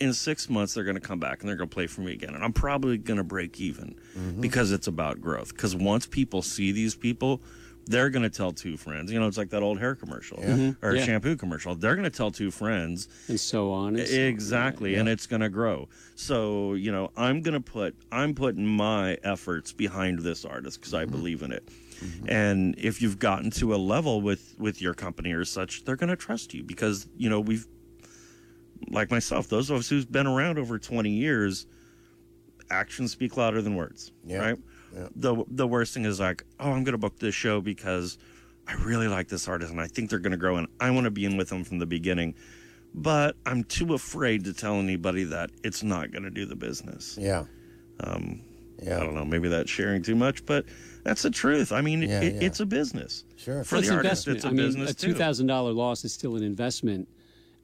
in six months, they're going to come back and they're going to play for me again, and I'm probably going to break even mm-hmm. because it's about growth. Because once people see these people, they're going to tell two friends. You know, it's like that old hair commercial mm-hmm. or Yeah. shampoo commercial. They're going to tell two friends, And so on. and so on. exactly and it's going to grow so you know i'm going to put i'm putting my efforts behind this artist because i mm-hmm. believe in it and if you've gotten to a level with with your company or such they're going to trust you because you know we've like myself those of us who's been around over 20 years actions speak louder than words Yeah. right Yeah. the the worst thing is like oh i'm going to book this show because i really like this artist and i think they're going to grow and i want to be in with them from the beginning but I'm too afraid to tell anybody that it's not going to do the business. yeah Um, yeah I don't know, maybe that's sharing too much, but that's the truth. I mean, Yeah, it, yeah. it's a business. Sure. For It's the artist, investment. it's a I mean, business a two thousand dollar loss is still an investment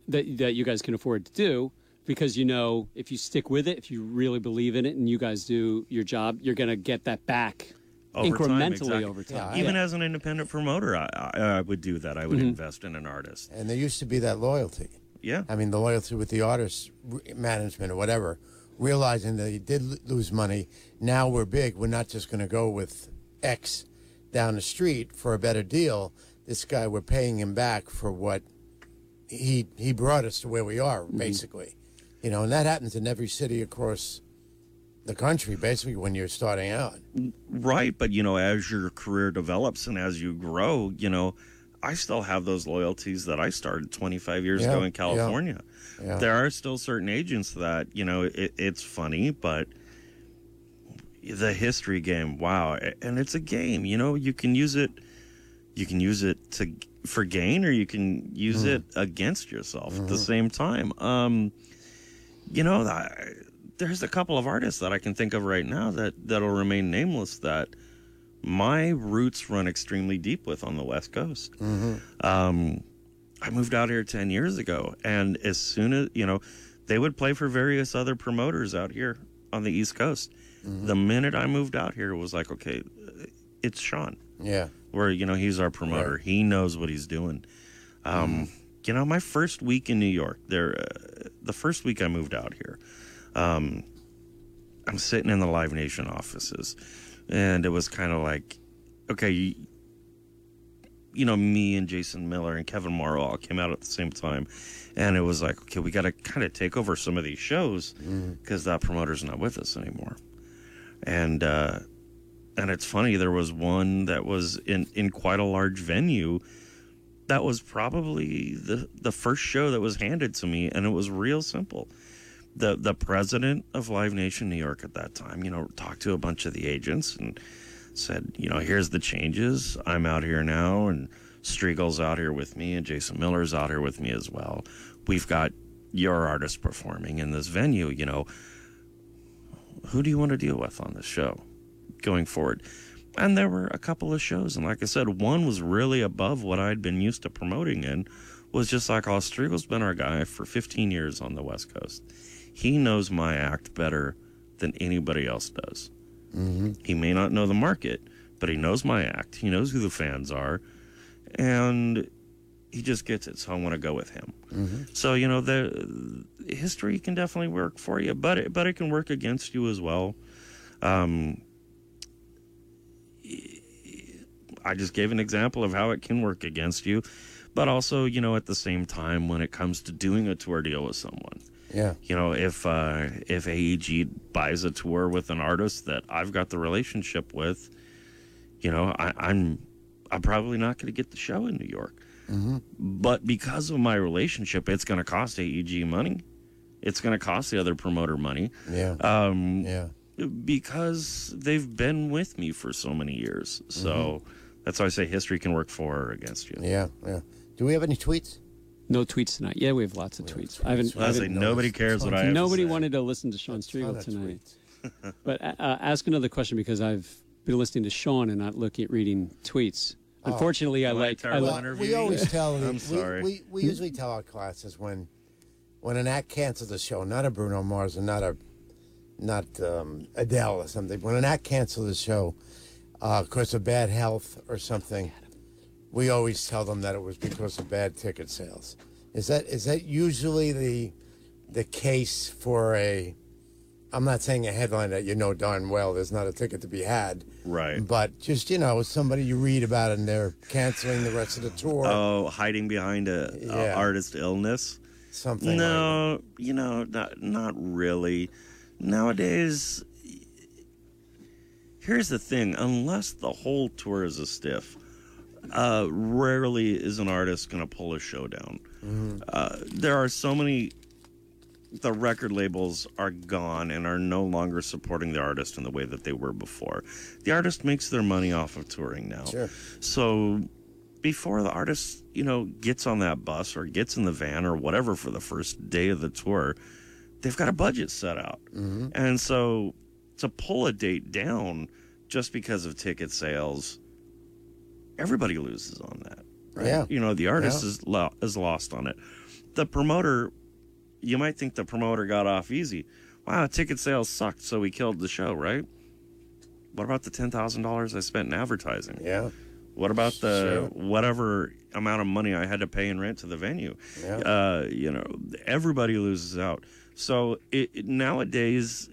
that that you guys can afford to do because you know if you stick with it, if you really believe in it, and you guys do your job, you're going to get that back over time, incrementally exactly. over time. Yeah, Even Yeah. as an independent promoter, I, I, I would do that. I would mm-hmm. invest in an artist. And there used to be that loyalty. Yeah. I mean, the loyalty with the artist management or whatever, realizing that he did lose money. Now we're big. We're not just going to go with X down the street for a better deal. This guy, we're paying him back for what he he brought us to where we are, mm-hmm. basically. You know, and that happens in every city across the country, basically, when you're starting out. Mm, right, but you know, as your career develops and as you grow, you know, I still have those loyalties that I started 25 years Yeah, ago in California. yeah. There are still certain agents that, you know, it, it's funny, but the history game, wow, and it's a game. You know, you can use it, you can use it to for gain, or you can use it against yourself at the same time. Um, you know, I, there's a couple of artists that I can think of right now that that'll remain nameless that my roots run extremely deep with on the West Coast. Um, I moved out here 10 years ago, and as soon as, you know, they would play for various other promoters out here on the East Coast. The minute I moved out here, it was like, okay, it's Sean, Yeah. where, you know, he's our promoter. He knows what he's doing. Um, You know, my first week in New York, there, uh, the first week I moved out here, um, I'm sitting in the Live Nation offices, and it was kind of like, okay, you, you know, me and Jason Miller and Kevin Morrow all came out at the same time, and it was like, okay, we got to kind of take over some of these shows because that promoter's not with us anymore, and uh, and it's funny, there was one that was in in quite a large venue. That was probably the the first show that was handed to me, and it was real simple the the president of Live Nation New York at that time, you know, talked to a bunch of the agents and said, you know, here's the changes. I'm out here now, and Striegel's out here with me, and Jason Miller's out here with me as well. We've got your artist performing in this venue. You know, who do you want to deal with on this show going forward? And there were a couple of shows, and like I said, one was really above what I'd been used to promoting in. Was just like, oh, Striegel's been our guy for 15 years on the West Coast he knows my act better than anybody else does. Mm-hmm. He may not know the market, but he knows my act. He knows who the fans are, and he just gets it. So I want to go with him. So you know, the history can definitely work for you, but it, but it can work against you as well. Um, I just gave an example of how it can work against you, but also, you know, at the same time, when it comes to doing a tour deal with someone, Yeah. you know, if uh, if AEG buys a tour with an artist that I've got the relationship with, you know, I, I'm I'm probably not going to get the show in New York. But because of my relationship, it's going to cost AEG money. It's going to cost the other promoter money Yeah. um, yeah. because they've been with me for so many years. So that's why I say history can work for or against you. Yeah. Yeah. Do we have any tweets? No tweets tonight. Yeah, we have lots of tweets. I haven't. I I haven't nobody cares what I have nobody to say. wanted to listen to Sean Ton Striegel tonight. But uh, uh, ask another question because I've been listening to Sean and not looking at reading tweets. Unfortunately, I Am I a like. I terrible like interview? we always tell. I'm we, sorry. We, we usually tell our classes when when an act cancels a show, not a Bruno Mars and not a not um, Adele or something. When an act cancels a show uh, because of bad health or something, we always tell them that it was because of bad ticket sales. Is that is that usually the the case for a? I'm not saying a headline that you know darn well there's not a ticket to be had. Right. But just you know, somebody you read about and they're canceling the rest of the tour. Oh, hiding behind a, a artist illness. something. like No, you know, not not really. Nowadays, here's the thing: unless the whole tour is a stiff, uh, rarely is an artist going to pull a show down. Uh, there are so many. The record labels are gone and are no longer supporting the artist in the way that they were before. The artist makes their money off of touring now. Sure. So before the artist, you know, gets on that bus or gets in the van or whatever for the first day of the tour, they've got a budget set out. Mm-hmm. And so to pull a date down just because of ticket sales, everybody loses on that. Right? Yeah. You know, the artist Yeah. is lo- is lost on it. The promoter, you might think the promoter got off easy. Wow, ticket sales sucked, so we killed the show, right? what about the ten thousand dollars I spent in advertising? Yeah. What about the Sure. whatever amount of money I had to pay in rent to the venue? Yeah. Uh, you know, everybody loses out. So it, it- nowadays,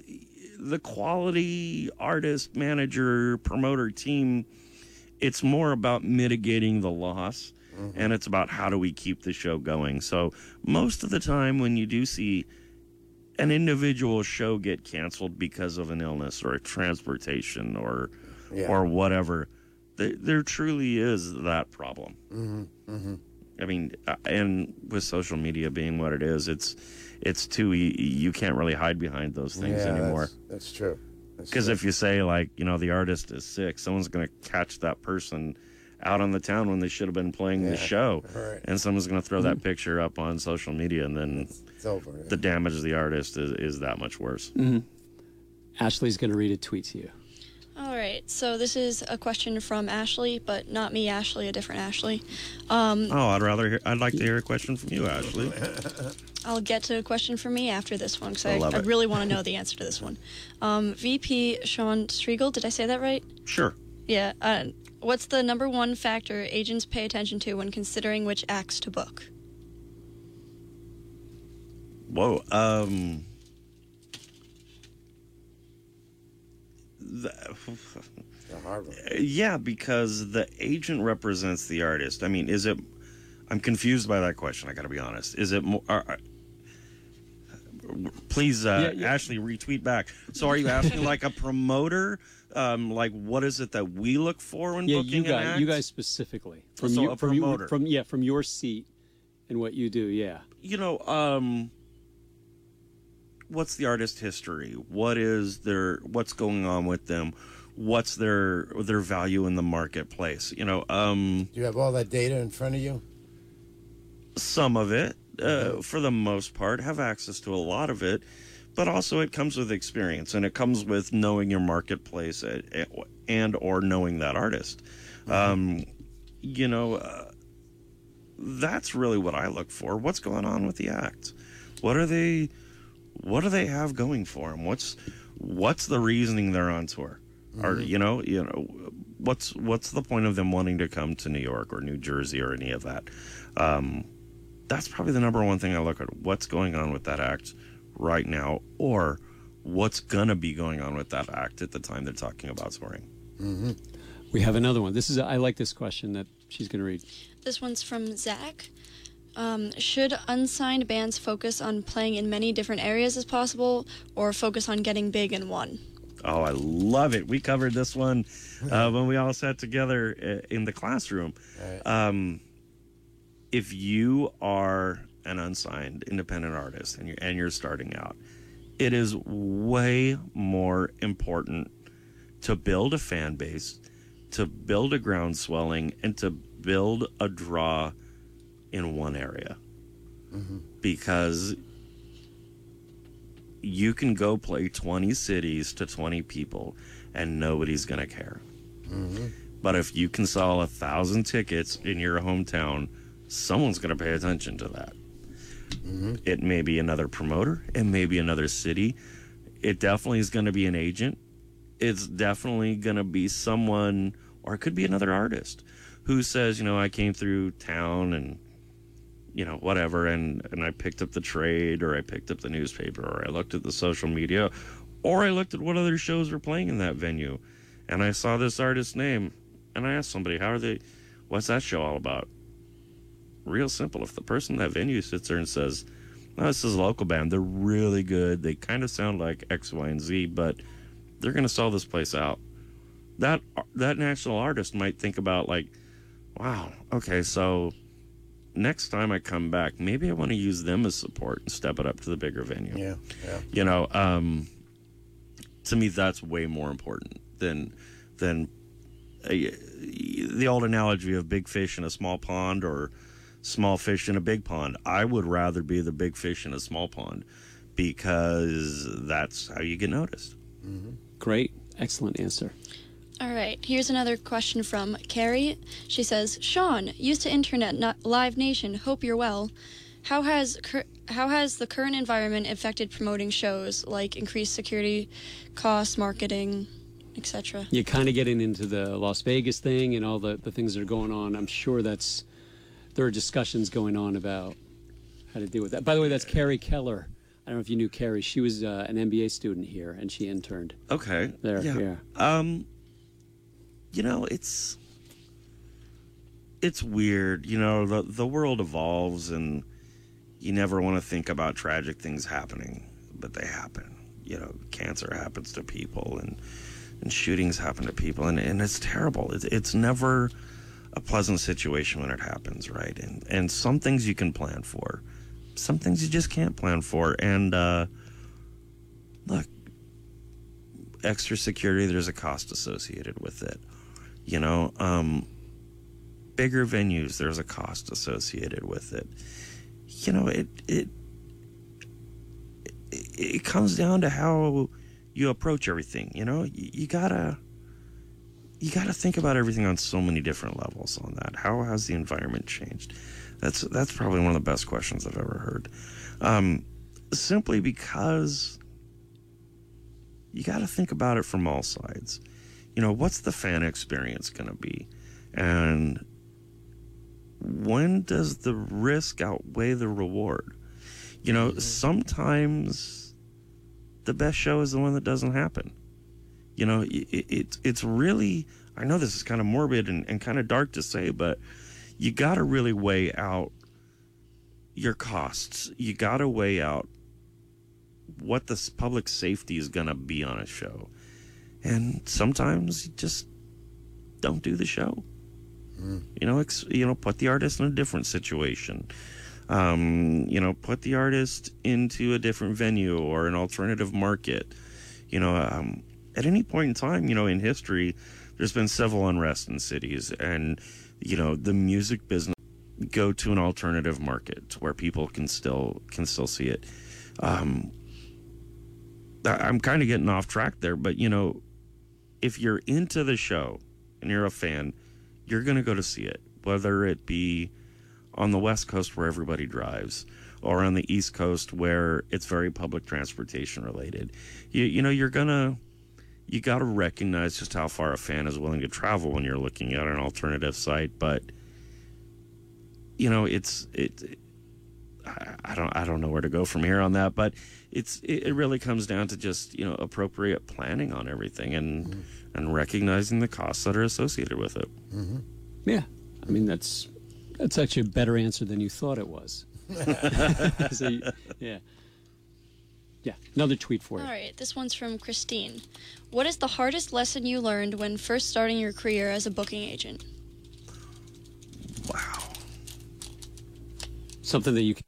the quality artist, manager, promoter team, it's more about mitigating the loss, and it's about how do we keep the show going. So most of the time, when you do see an individual show get canceled because of an illness or a transportation or Yeah. or whatever, there, there truly is that problem. Mm-hmm. I mean, uh, and with social media being what it is, it's it's too e- you can't really hide behind those things yeah, anymore. That's, that's true. Because if you say like, you know, the artist is sick, someone's going to catch that person out on the town when they should have been playing the show, right. and someone's going to throw that picture up on social media, and then it's over. yeah. the damage to the artist is, is that much worse. Ashley's going to read a tweet to you. All right, so this is a question from Ashley, but not me, Ashley, a different Ashley. Um, Oh, I'd rather hear, I'd like to hear a question from you, Ashley. I'll get to a question from me after this one because I I, I really want to know the answer to this one. Um, VP Sean Striegel, did I say that right? Sure. Yeah. Uh, what's the number one factor agents pay attention to when considering which acts to book? Whoa. Um. The, The hard one. yeah, because the agent represents the artist. I mean, is it? I'm confused by that question. I got to be honest. Is it more? Are, are- please, uh, Yeah, yeah. Ashley, retweet back. So, are you asking like a promoter? Um, like, what is it that we look for when Yeah, booking you an act? you guys specifically from So you, a from you, from yeah, from your seat and what you do. Yeah. you know, um, what's the artist history? What is their what's going on with them? What's their their value in the marketplace? You know, um, Do you have all that data in front of you? some of it, uh, for the most part, have access to a lot of it, but also it comes with experience and it comes with knowing your marketplace uh, and or knowing that artist. Um, you know, uh, that's really what I look for. What's going on with the act? What are they? What do they have going for them? What's what's the reasoning they're on tour? Or you know, you know, what's what's the point of them wanting to come to New York or New Jersey or any of that? Um, that's probably the number one thing I look at. What's going on with that act right now, or what's gonna be going on with that act at the time they're talking about touring? We have another one. This is I like this question that she's going to read. This one's from Zach. Um, should unsigned bands focus on playing in many different areas as possible, or focus on getting big in one? Oh, I love it. We covered this one uh, when we all sat together uh, in the classroom. Right. Um, if you are an unsigned independent artist and you're, and you're starting out, it is way more important to build a fan base, to build a ground swelling, and to build a draw in one area. Mm-hmm. Because you can go play 20 cities to 20 people and nobody's going to care. Mm-hmm. But if you can sell a thousand tickets in your hometown, someone's going to pay attention to that. Mm-hmm. It may be another promoter, it may be another city. It definitely is going to be an agent. It's definitely going to be someone, or it could be another artist who says, you know, I came through town and you know whatever and and i picked up the trade or i picked up the newspaper or i looked at the social media or i looked at what other shows were playing in that venue and i saw this artist's name and i asked somebody how are they what's that show all about real simple if the person in that venue sits there and says no this is a local band they're really good they kind of sound like x y and z but they're going to sell this place out that that national artist might think about like wow okay so next time I come back, maybe I want to use them as support and step it up to the bigger venue. Yeah, yeah. You know, um, to me, that's way more important than than a, the old analogy of big fish in a small pond or small fish in a big pond. I would rather be the big fish in a small pond because that's how you get noticed. Mm-hmm. Great, excellent answer. All right, here's another question from Carrie. She says, "Sean, used to internet no- Live Nation. Hope you're well. How has cur- how has the current environment affected promoting shows like increased security costs, marketing, etc. You're kind of getting into the Las Vegas thing and all the, the things that are going on. I'm sure that's there are discussions going on about how to deal with that. By the way, that's Carrie Keller. I don't know if you knew Carrie. She was uh, an MBA student here, and she interned Okay. there. Yeah. Um, you know, it's it's weird. You know, the the world evolves, and you never want to think about tragic things happening, but they happen. You know, cancer happens to people, and and shootings happen to people, and, and it's terrible. It's it's never a pleasant situation when it happens, right? And and some things you can plan for, some things you just can't plan for, and uh, look, extra security there's a cost associated with it you know? Um bigger venues there's a cost associated with it. You know it it it, it comes down to how you approach everything you know? You, you gotta you gotta think about everything on so many different levels on that how has the environment changed that's that's probably one of the best questions i've ever heard um simply because you got to think about it from all sides. You know, what's the fan experience going to be? And when does the risk outweigh the reward? You know, sometimes the best show is the one that doesn't happen. You know, it, it, it's it's really, I know this is kind of morbid and, and kind of dark to say, but you got to really weigh out your costs. You got to weigh out what the public safety is going to be on a show. And sometimes you just don't do the show. You know, ex- you know, put the artist in a different situation. Um, you know, put the artist into a different venue or an alternative market. You know, um, at any point in time, you know, in history, there's been civil unrest in cities, and you know, the music business go to an alternative market where people can still can still see it. Um, I'm kind of getting off track there, but you know, if you're into the show and you're a fan, you're going to go to see it, whether it be on the West Coast where everybody drives or on the East Coast where it's very public transportation related. You, you know, you're going to, you got to recognize just how far a fan is willing to travel when you're looking at an alternative site. But, you know, it's, it, I- I don't, I don't know where to go from here on that, but it's, it, it really comes down to just, you know, appropriate planning on everything and, mm-hmm. and recognizing the costs that are associated with it. Mm-hmm. Yeah. I mean, that's that's actually a better answer than you thought it was. So, yeah. Yeah. Another tweet for you. All right, this one's from Christine. What is the hardest lesson you learned when first starting your career as a booking agent? Wow. Something that you can.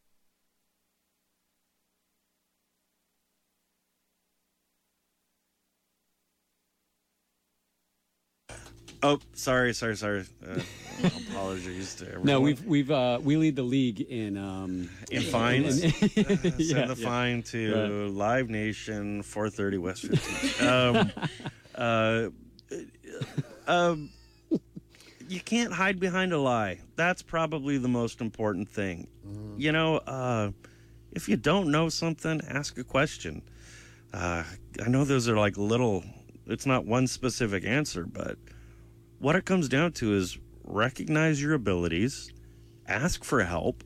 Oh, sorry, sorry, sorry. Uh, apologies to everyone. No, we've we've uh, we lead the league in um, in fines. in- Send yeah, the yeah. fine to Live Nation, 430 West 15th. um, uh, um, you can't hide behind a lie. That's probably the most important thing. You know, uh, if you don't know something, ask a question. Uh, I know those are like little, it's not one specific answer, but what it comes down to is recognize your abilities, ask for help,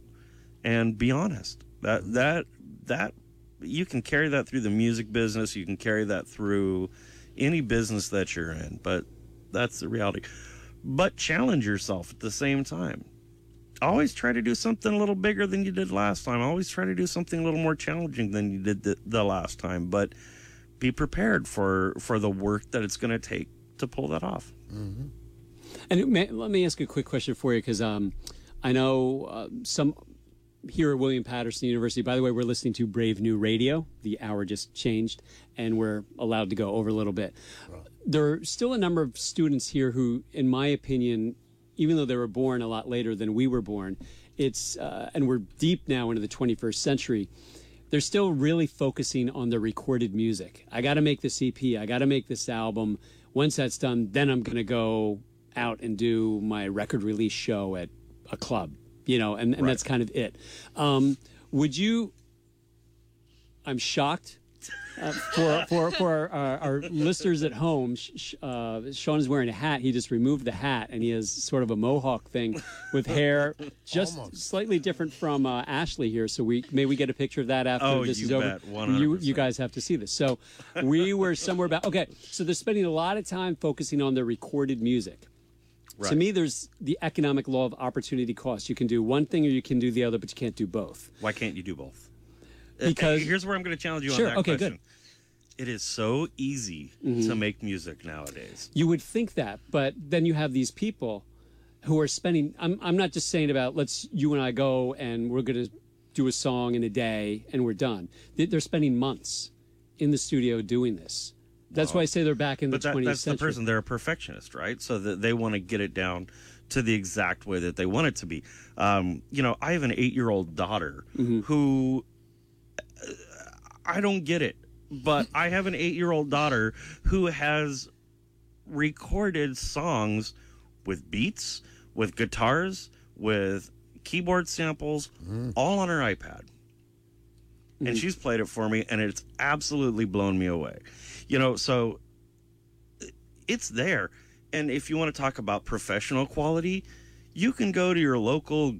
and be honest. That that that you can carry that through the music business. You can carry that through any business that you're in. But that's the reality. But challenge yourself at the same time. Always try to do something a little bigger than you did last time. Always try to do something a little more challenging than you did the, the last time. But be prepared for for the work that it's going to take to pull that off. Mm-hmm. And may, let me ask a quick question for you because um, I know uh, some here at William Paterson University. By the way, we're listening to Brave New Radio. The hour just changed, and we're allowed to go over a little bit. There are still a number of students here who, in my opinion, even though they were born a lot later than we were born, it's uh, and we're deep now into the 21st century. They're still really focusing on the recorded music. I got to make this EP. I got to make this album. Once that's done, then I'm going to go out and do my record release show at a club, you know, and, and that's kind of it. Um, would you? I'm shocked Uh, for for for our, our listeners at home, uh, Sean is wearing a hat. He just removed the hat, and he has sort of a mohawk thing with hair, just Almost. slightly different from uh, Ashley here. So we may we get a picture of that after Oh, this is over. You you 100%. guys have to see this. So we were somewhere about okay. So they're spending a lot of time focusing on their recorded music. To me, there's the economic law of opportunity cost. You can do one thing or you can do the other, but you can't do both. Why can't you do both? Uh, Because- here's where I'm going to challenge you Sure, on that okay, question. good. Mm-hmm. It is so easy to make music nowadays. You would think that, but then you have these people who are spending. I'm, I'm not just saying about let's you and I go and we're going to do a song in a day and we're done. They're spending months in the studio doing this. That's why I say they're back in the But that, 20th that's the person. They're a perfectionist, right? So that they want to get it down to the exact way that they want it to be. Um, you know, I have an eight-year-old daughter Mm-hmm. who uh, I don't get it, but I have an eight-year-old daughter who has recorded songs with beats, with guitars, with keyboard samples, all on her iPad. And mm-hmm. she's played it for me, and it's absolutely blown me away. You know, so it's there. And if you want to talk about professional quality, you can go to your local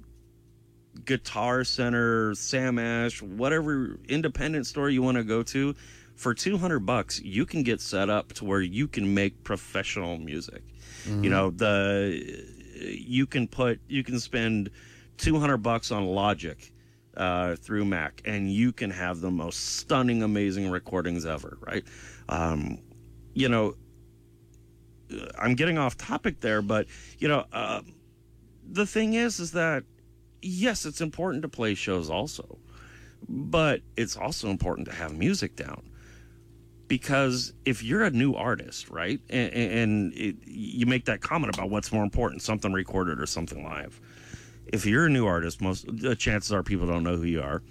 guitar center, Sam Ash, whatever independent store you want to go to. For 200 bucks, you can get set up to where you can make professional music. You mm-hmm. know, the you can put you can spend 200 bucks on Logic uh, through Mac, and you can have the most stunning, amazing recordings ever, right? Um, you know, I'm getting off topic there, but you know, uh, the thing is, is that yes, it's important to play shows also, but it's also important to have music down because if you're a new artist, right, and, and it, you make that comment about what's more important, something recorded or something live. If you're a new artist, most the chances are people don't know who you are.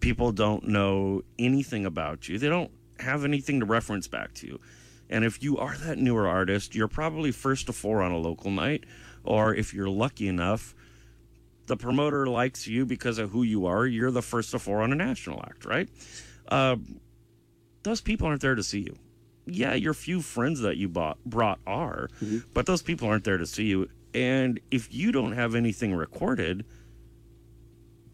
People don't know anything about you. They don't have anything to reference back to you. And if you are that newer artist, you're probably first to four on a local night, or if you're lucky enough, the promoter likes you because of who you are. You're the first to four on a national act, right? Uh, those people aren't there to see you. Yeah, your few friends that you bought brought are, but those people aren't there to see you. And if you don't have anything recorded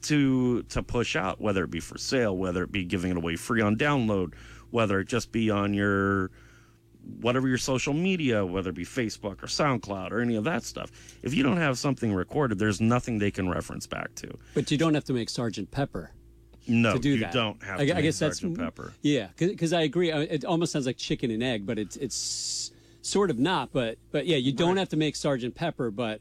to to push out, whether it be for sale, whether it be giving it away free on download, whether it just be on your whatever your social media, whether it be Facebook or SoundCloud or any of that stuff. If you don't have something recorded, there's nothing they can reference back to. but you don't have to make Sergeant Pepper. No, to do you that. don't have I, to I make guess that's Sgt. Pepper. Yeah, because I agree. It almost sounds like chicken and egg, but it's it's sort of not. But but yeah, you don't have to make Sergeant Pepper. But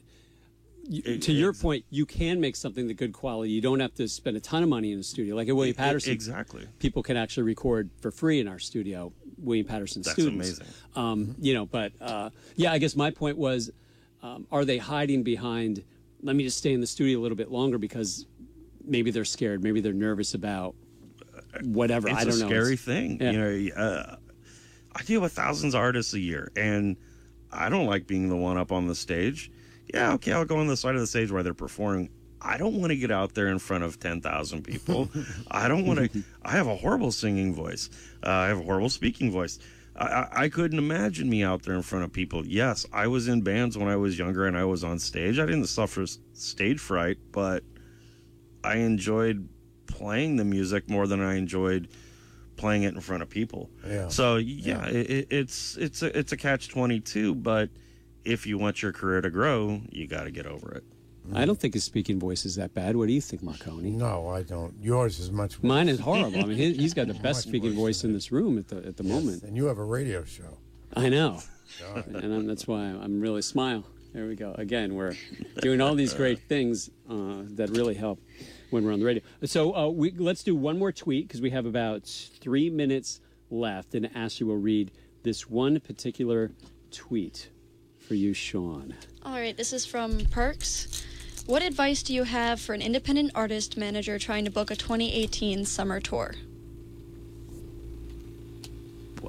you, It- to your point, you can make something that good quality. You don't have to spend a ton of money in a studio, like at William Paterson. Exactly. People can actually record for free in our studio, William Paterson That's students. amazing. Um, you know, but uh, yeah, I guess my point was, um, are they hiding behind? Let me just stay in the studio a little bit longer because maybe they're scared, maybe they're nervous about whatever. It's I don't a know. scary It's- thing. yeah. You know, uh, I deal with thousands of artists a year, and I don't like being the one up on the stage. Yeah, okay, I'll go on the side of the stage where they're performing. I don't want to get out there in front of 10,000 people. I don't want to. I have a horrible singing voice. Uh, I have a horrible speaking voice. I, I, I couldn't imagine me out there in front of people. Yes, I was in bands when I was younger and I was on stage. I didn't suffer stage fright, but I enjoyed playing the music more than I enjoyed playing it in front of people. Yeah. So yeah, It, it, it's it's a it's a catch twenty two. But if you want your career to grow, you got to get over it. I don't think his speaking voice is that bad. What do you think, Marcone? No, I don't. Yours is much worse. Mine is horrible. I mean, he, he's got the best speaking voice in this room at the at the moment. And you have a radio show. I know, and I'm, that's why I'm really smile. There we go. Again, we're doing all these great things uh, that really help when we're on the radio. So uh, we let's do one more tweet because we have about three minutes left, and Ashley will read this one particular tweet for you, Sean. All right, this is from Perks. What advice do you have for an independent artist manager trying to book a 2018 summer tour?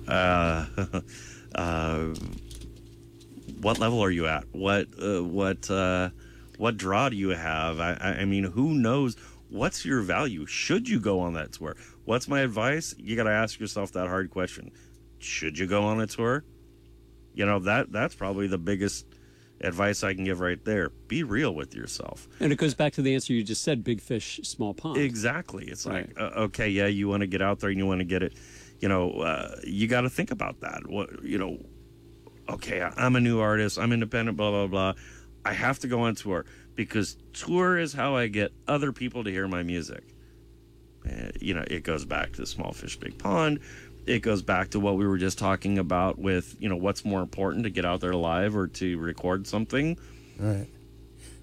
Uh, uh, what level are you at? What uh, what uh, what draw do you have? I, I I mean, who knows what's your value? Should you go on that tour? What's my advice? You got to ask yourself that hard question. Should you go on a tour? You know, that that's probably the biggest advice I can give right there. Be real with yourself. And it goes back to the answer you just said: big fish, small pond. Exactly. It's Right. like, uh, okay, yeah, you want to get out there and you want to get it. You know, uh, you got to think about that. What you know? Okay, I'm a new artist. I'm independent. Blah blah blah. I have to go on tour because tour is how I get other people to hear my music. Uh, you know, it goes back to small fish, big pond. It goes back to what we were just talking about with you know what's more important to get out there live or to record something Right.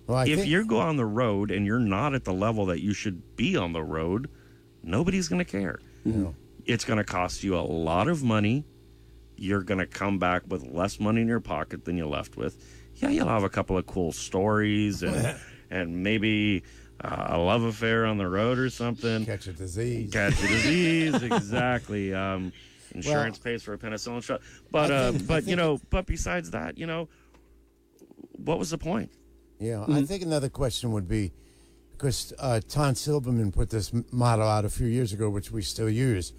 Well, I if think, you go on the road and you're not at the level that you should be on the road, nobody's going to care. know. It's going to cost you a lot of money. You're going to come back with less money in your pocket than you left with. Yeah, you'll have a couple of cool stories and and maybe uh, a love affair on the road or something. catch a disease. Catch a disease, exactly. Um, insurance pays for a penicillin shot, but I uh, think- but you know, but besides that, you know, what was the point? Yeah, Mm-hmm. I think another question would be because uh, Ton Silberman put this model out a few years ago, which we still use.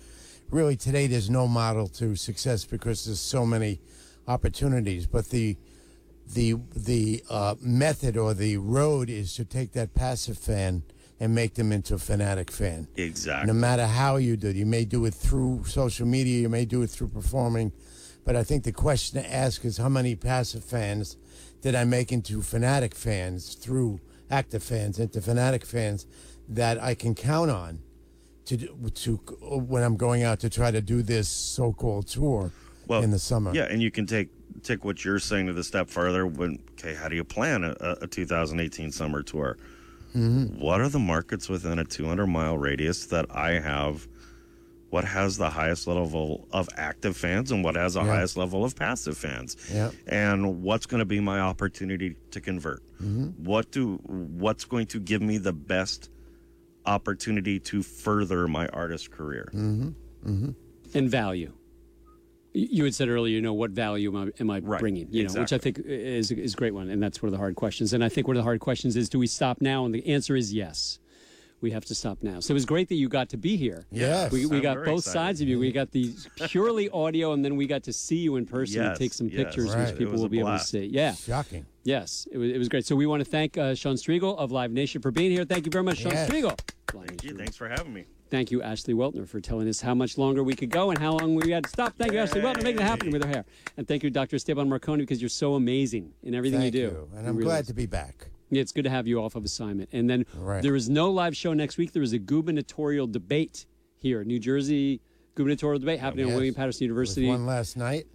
Really, today there's no model to success because there's so many opportunities. But the the the uh, method or the road is to take that passive fan and make them into a fanatic fan. Exactly. No matter how you do it, you may do it through social media, you may do it through performing, but I think the question to ask is how many passive fans did I make into fanatic fans through active fans into fanatic fans that I can count on to to when I'm going out to try to do this so-called tour in the summer. Yeah, and you can take take what you're saying to the step further. When okay, how do you plan a, a 2018 summer tour? Mm-hmm. What are the markets within a 200 mile radius that I have? What has the highest level of active fans and what has the Yeah. highest level of passive fans? Yeah. And what's going to be my opportunity to convert? Mm-hmm. What do what's going to give me the best opportunity to further my artist career? Mm-hmm. and value. Y- You had said earlier, you know, what value am I, am I Right, bringing? You know, which I think is is a great one, and that's one of the hard questions. And I think one of the hard questions is, do we stop now? And the answer is yes. We have to stop now. So it was great that you got to be here. Yes. we, we got both excited. sides of you. We got the purely audio, and then we got to see you in person and Yes, take some yes. pictures, Right. which people will a be able to see. Yeah, Shocking. yes, it was, it was great. So we want to thank uh, Sean Striegel of Live Nation for being here. Thank you very much, Sean Yes. Striegel. Thank you. Thanks for having me. Thank you, Ashley Weltner, for telling us how much longer we could go and how long we had to stop. Thank you, Ashley Weltner, for making it happen with her hair. And thank you, Dr. Esteban Marcone, because you're so amazing in everything Thank you do. And You I'm really glad is. to be back. Yeah, it's good to have you off of assignment. And then Right. there is no live show next week. There is a gubernatorial debate here, New Jersey gubernatorial debate oh, happening Yes. at William Paterson University. one last night,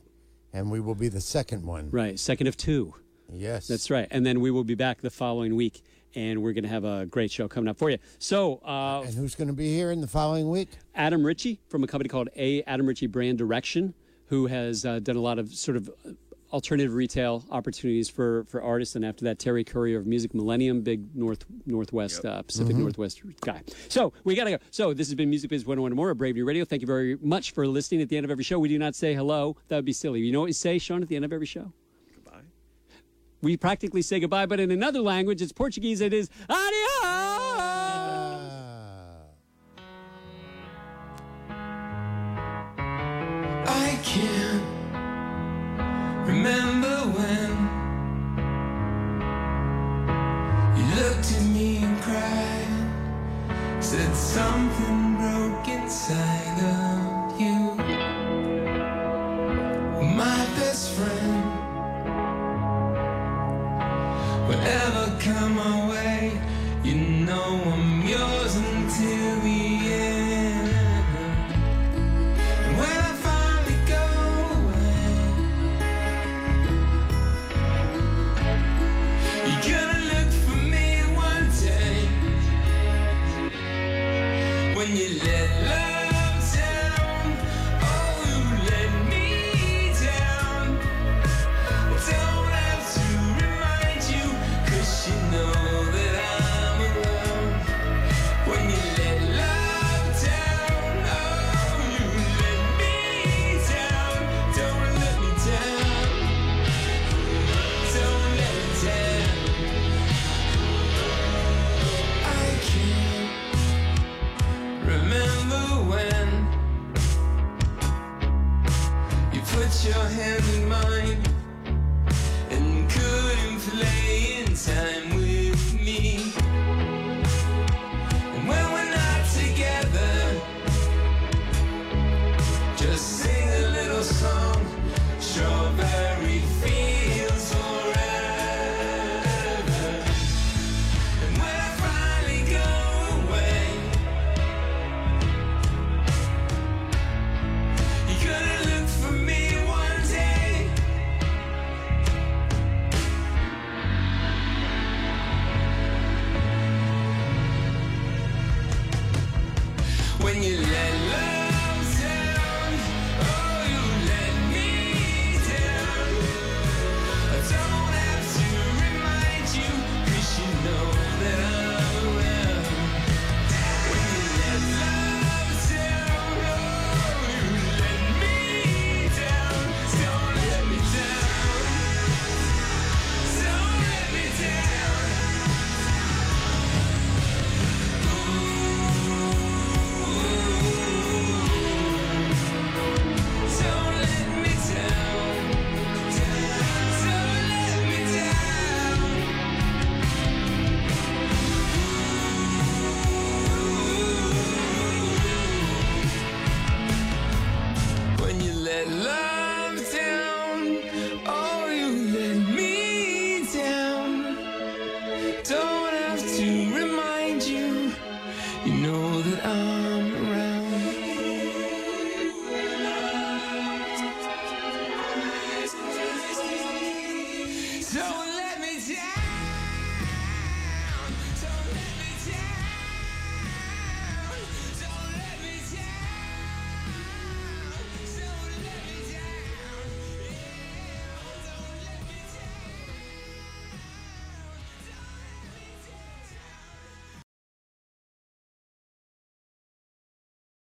and we will be the second one. Right, second of two. Yes. That's right. And then we will be back the following week, and we're going to have a great show coming up for you. So, uh, And who's going to be here in the following week? Adam Ritchie from a company called A. Adam Ritchie Brand Direction, who has uh, done a lot of sort of uh, alternative retail opportunities for, for artists. And after that, Terry Currier of Music Millennium, big North Northwest uh, Pacific Northwest guy. So we gotta go. So this has been Music Biz 101 more of Brave New Radio. Thank you very much for listening. At the end of every show, we do not say hello. That would be silly. You know what we say, Sean, at the end of every show? We practically say goodbye, but in another language, it's Portuguese. It is adios. I can't remember when you looked at me and cried, said something broke inside your hand in mine.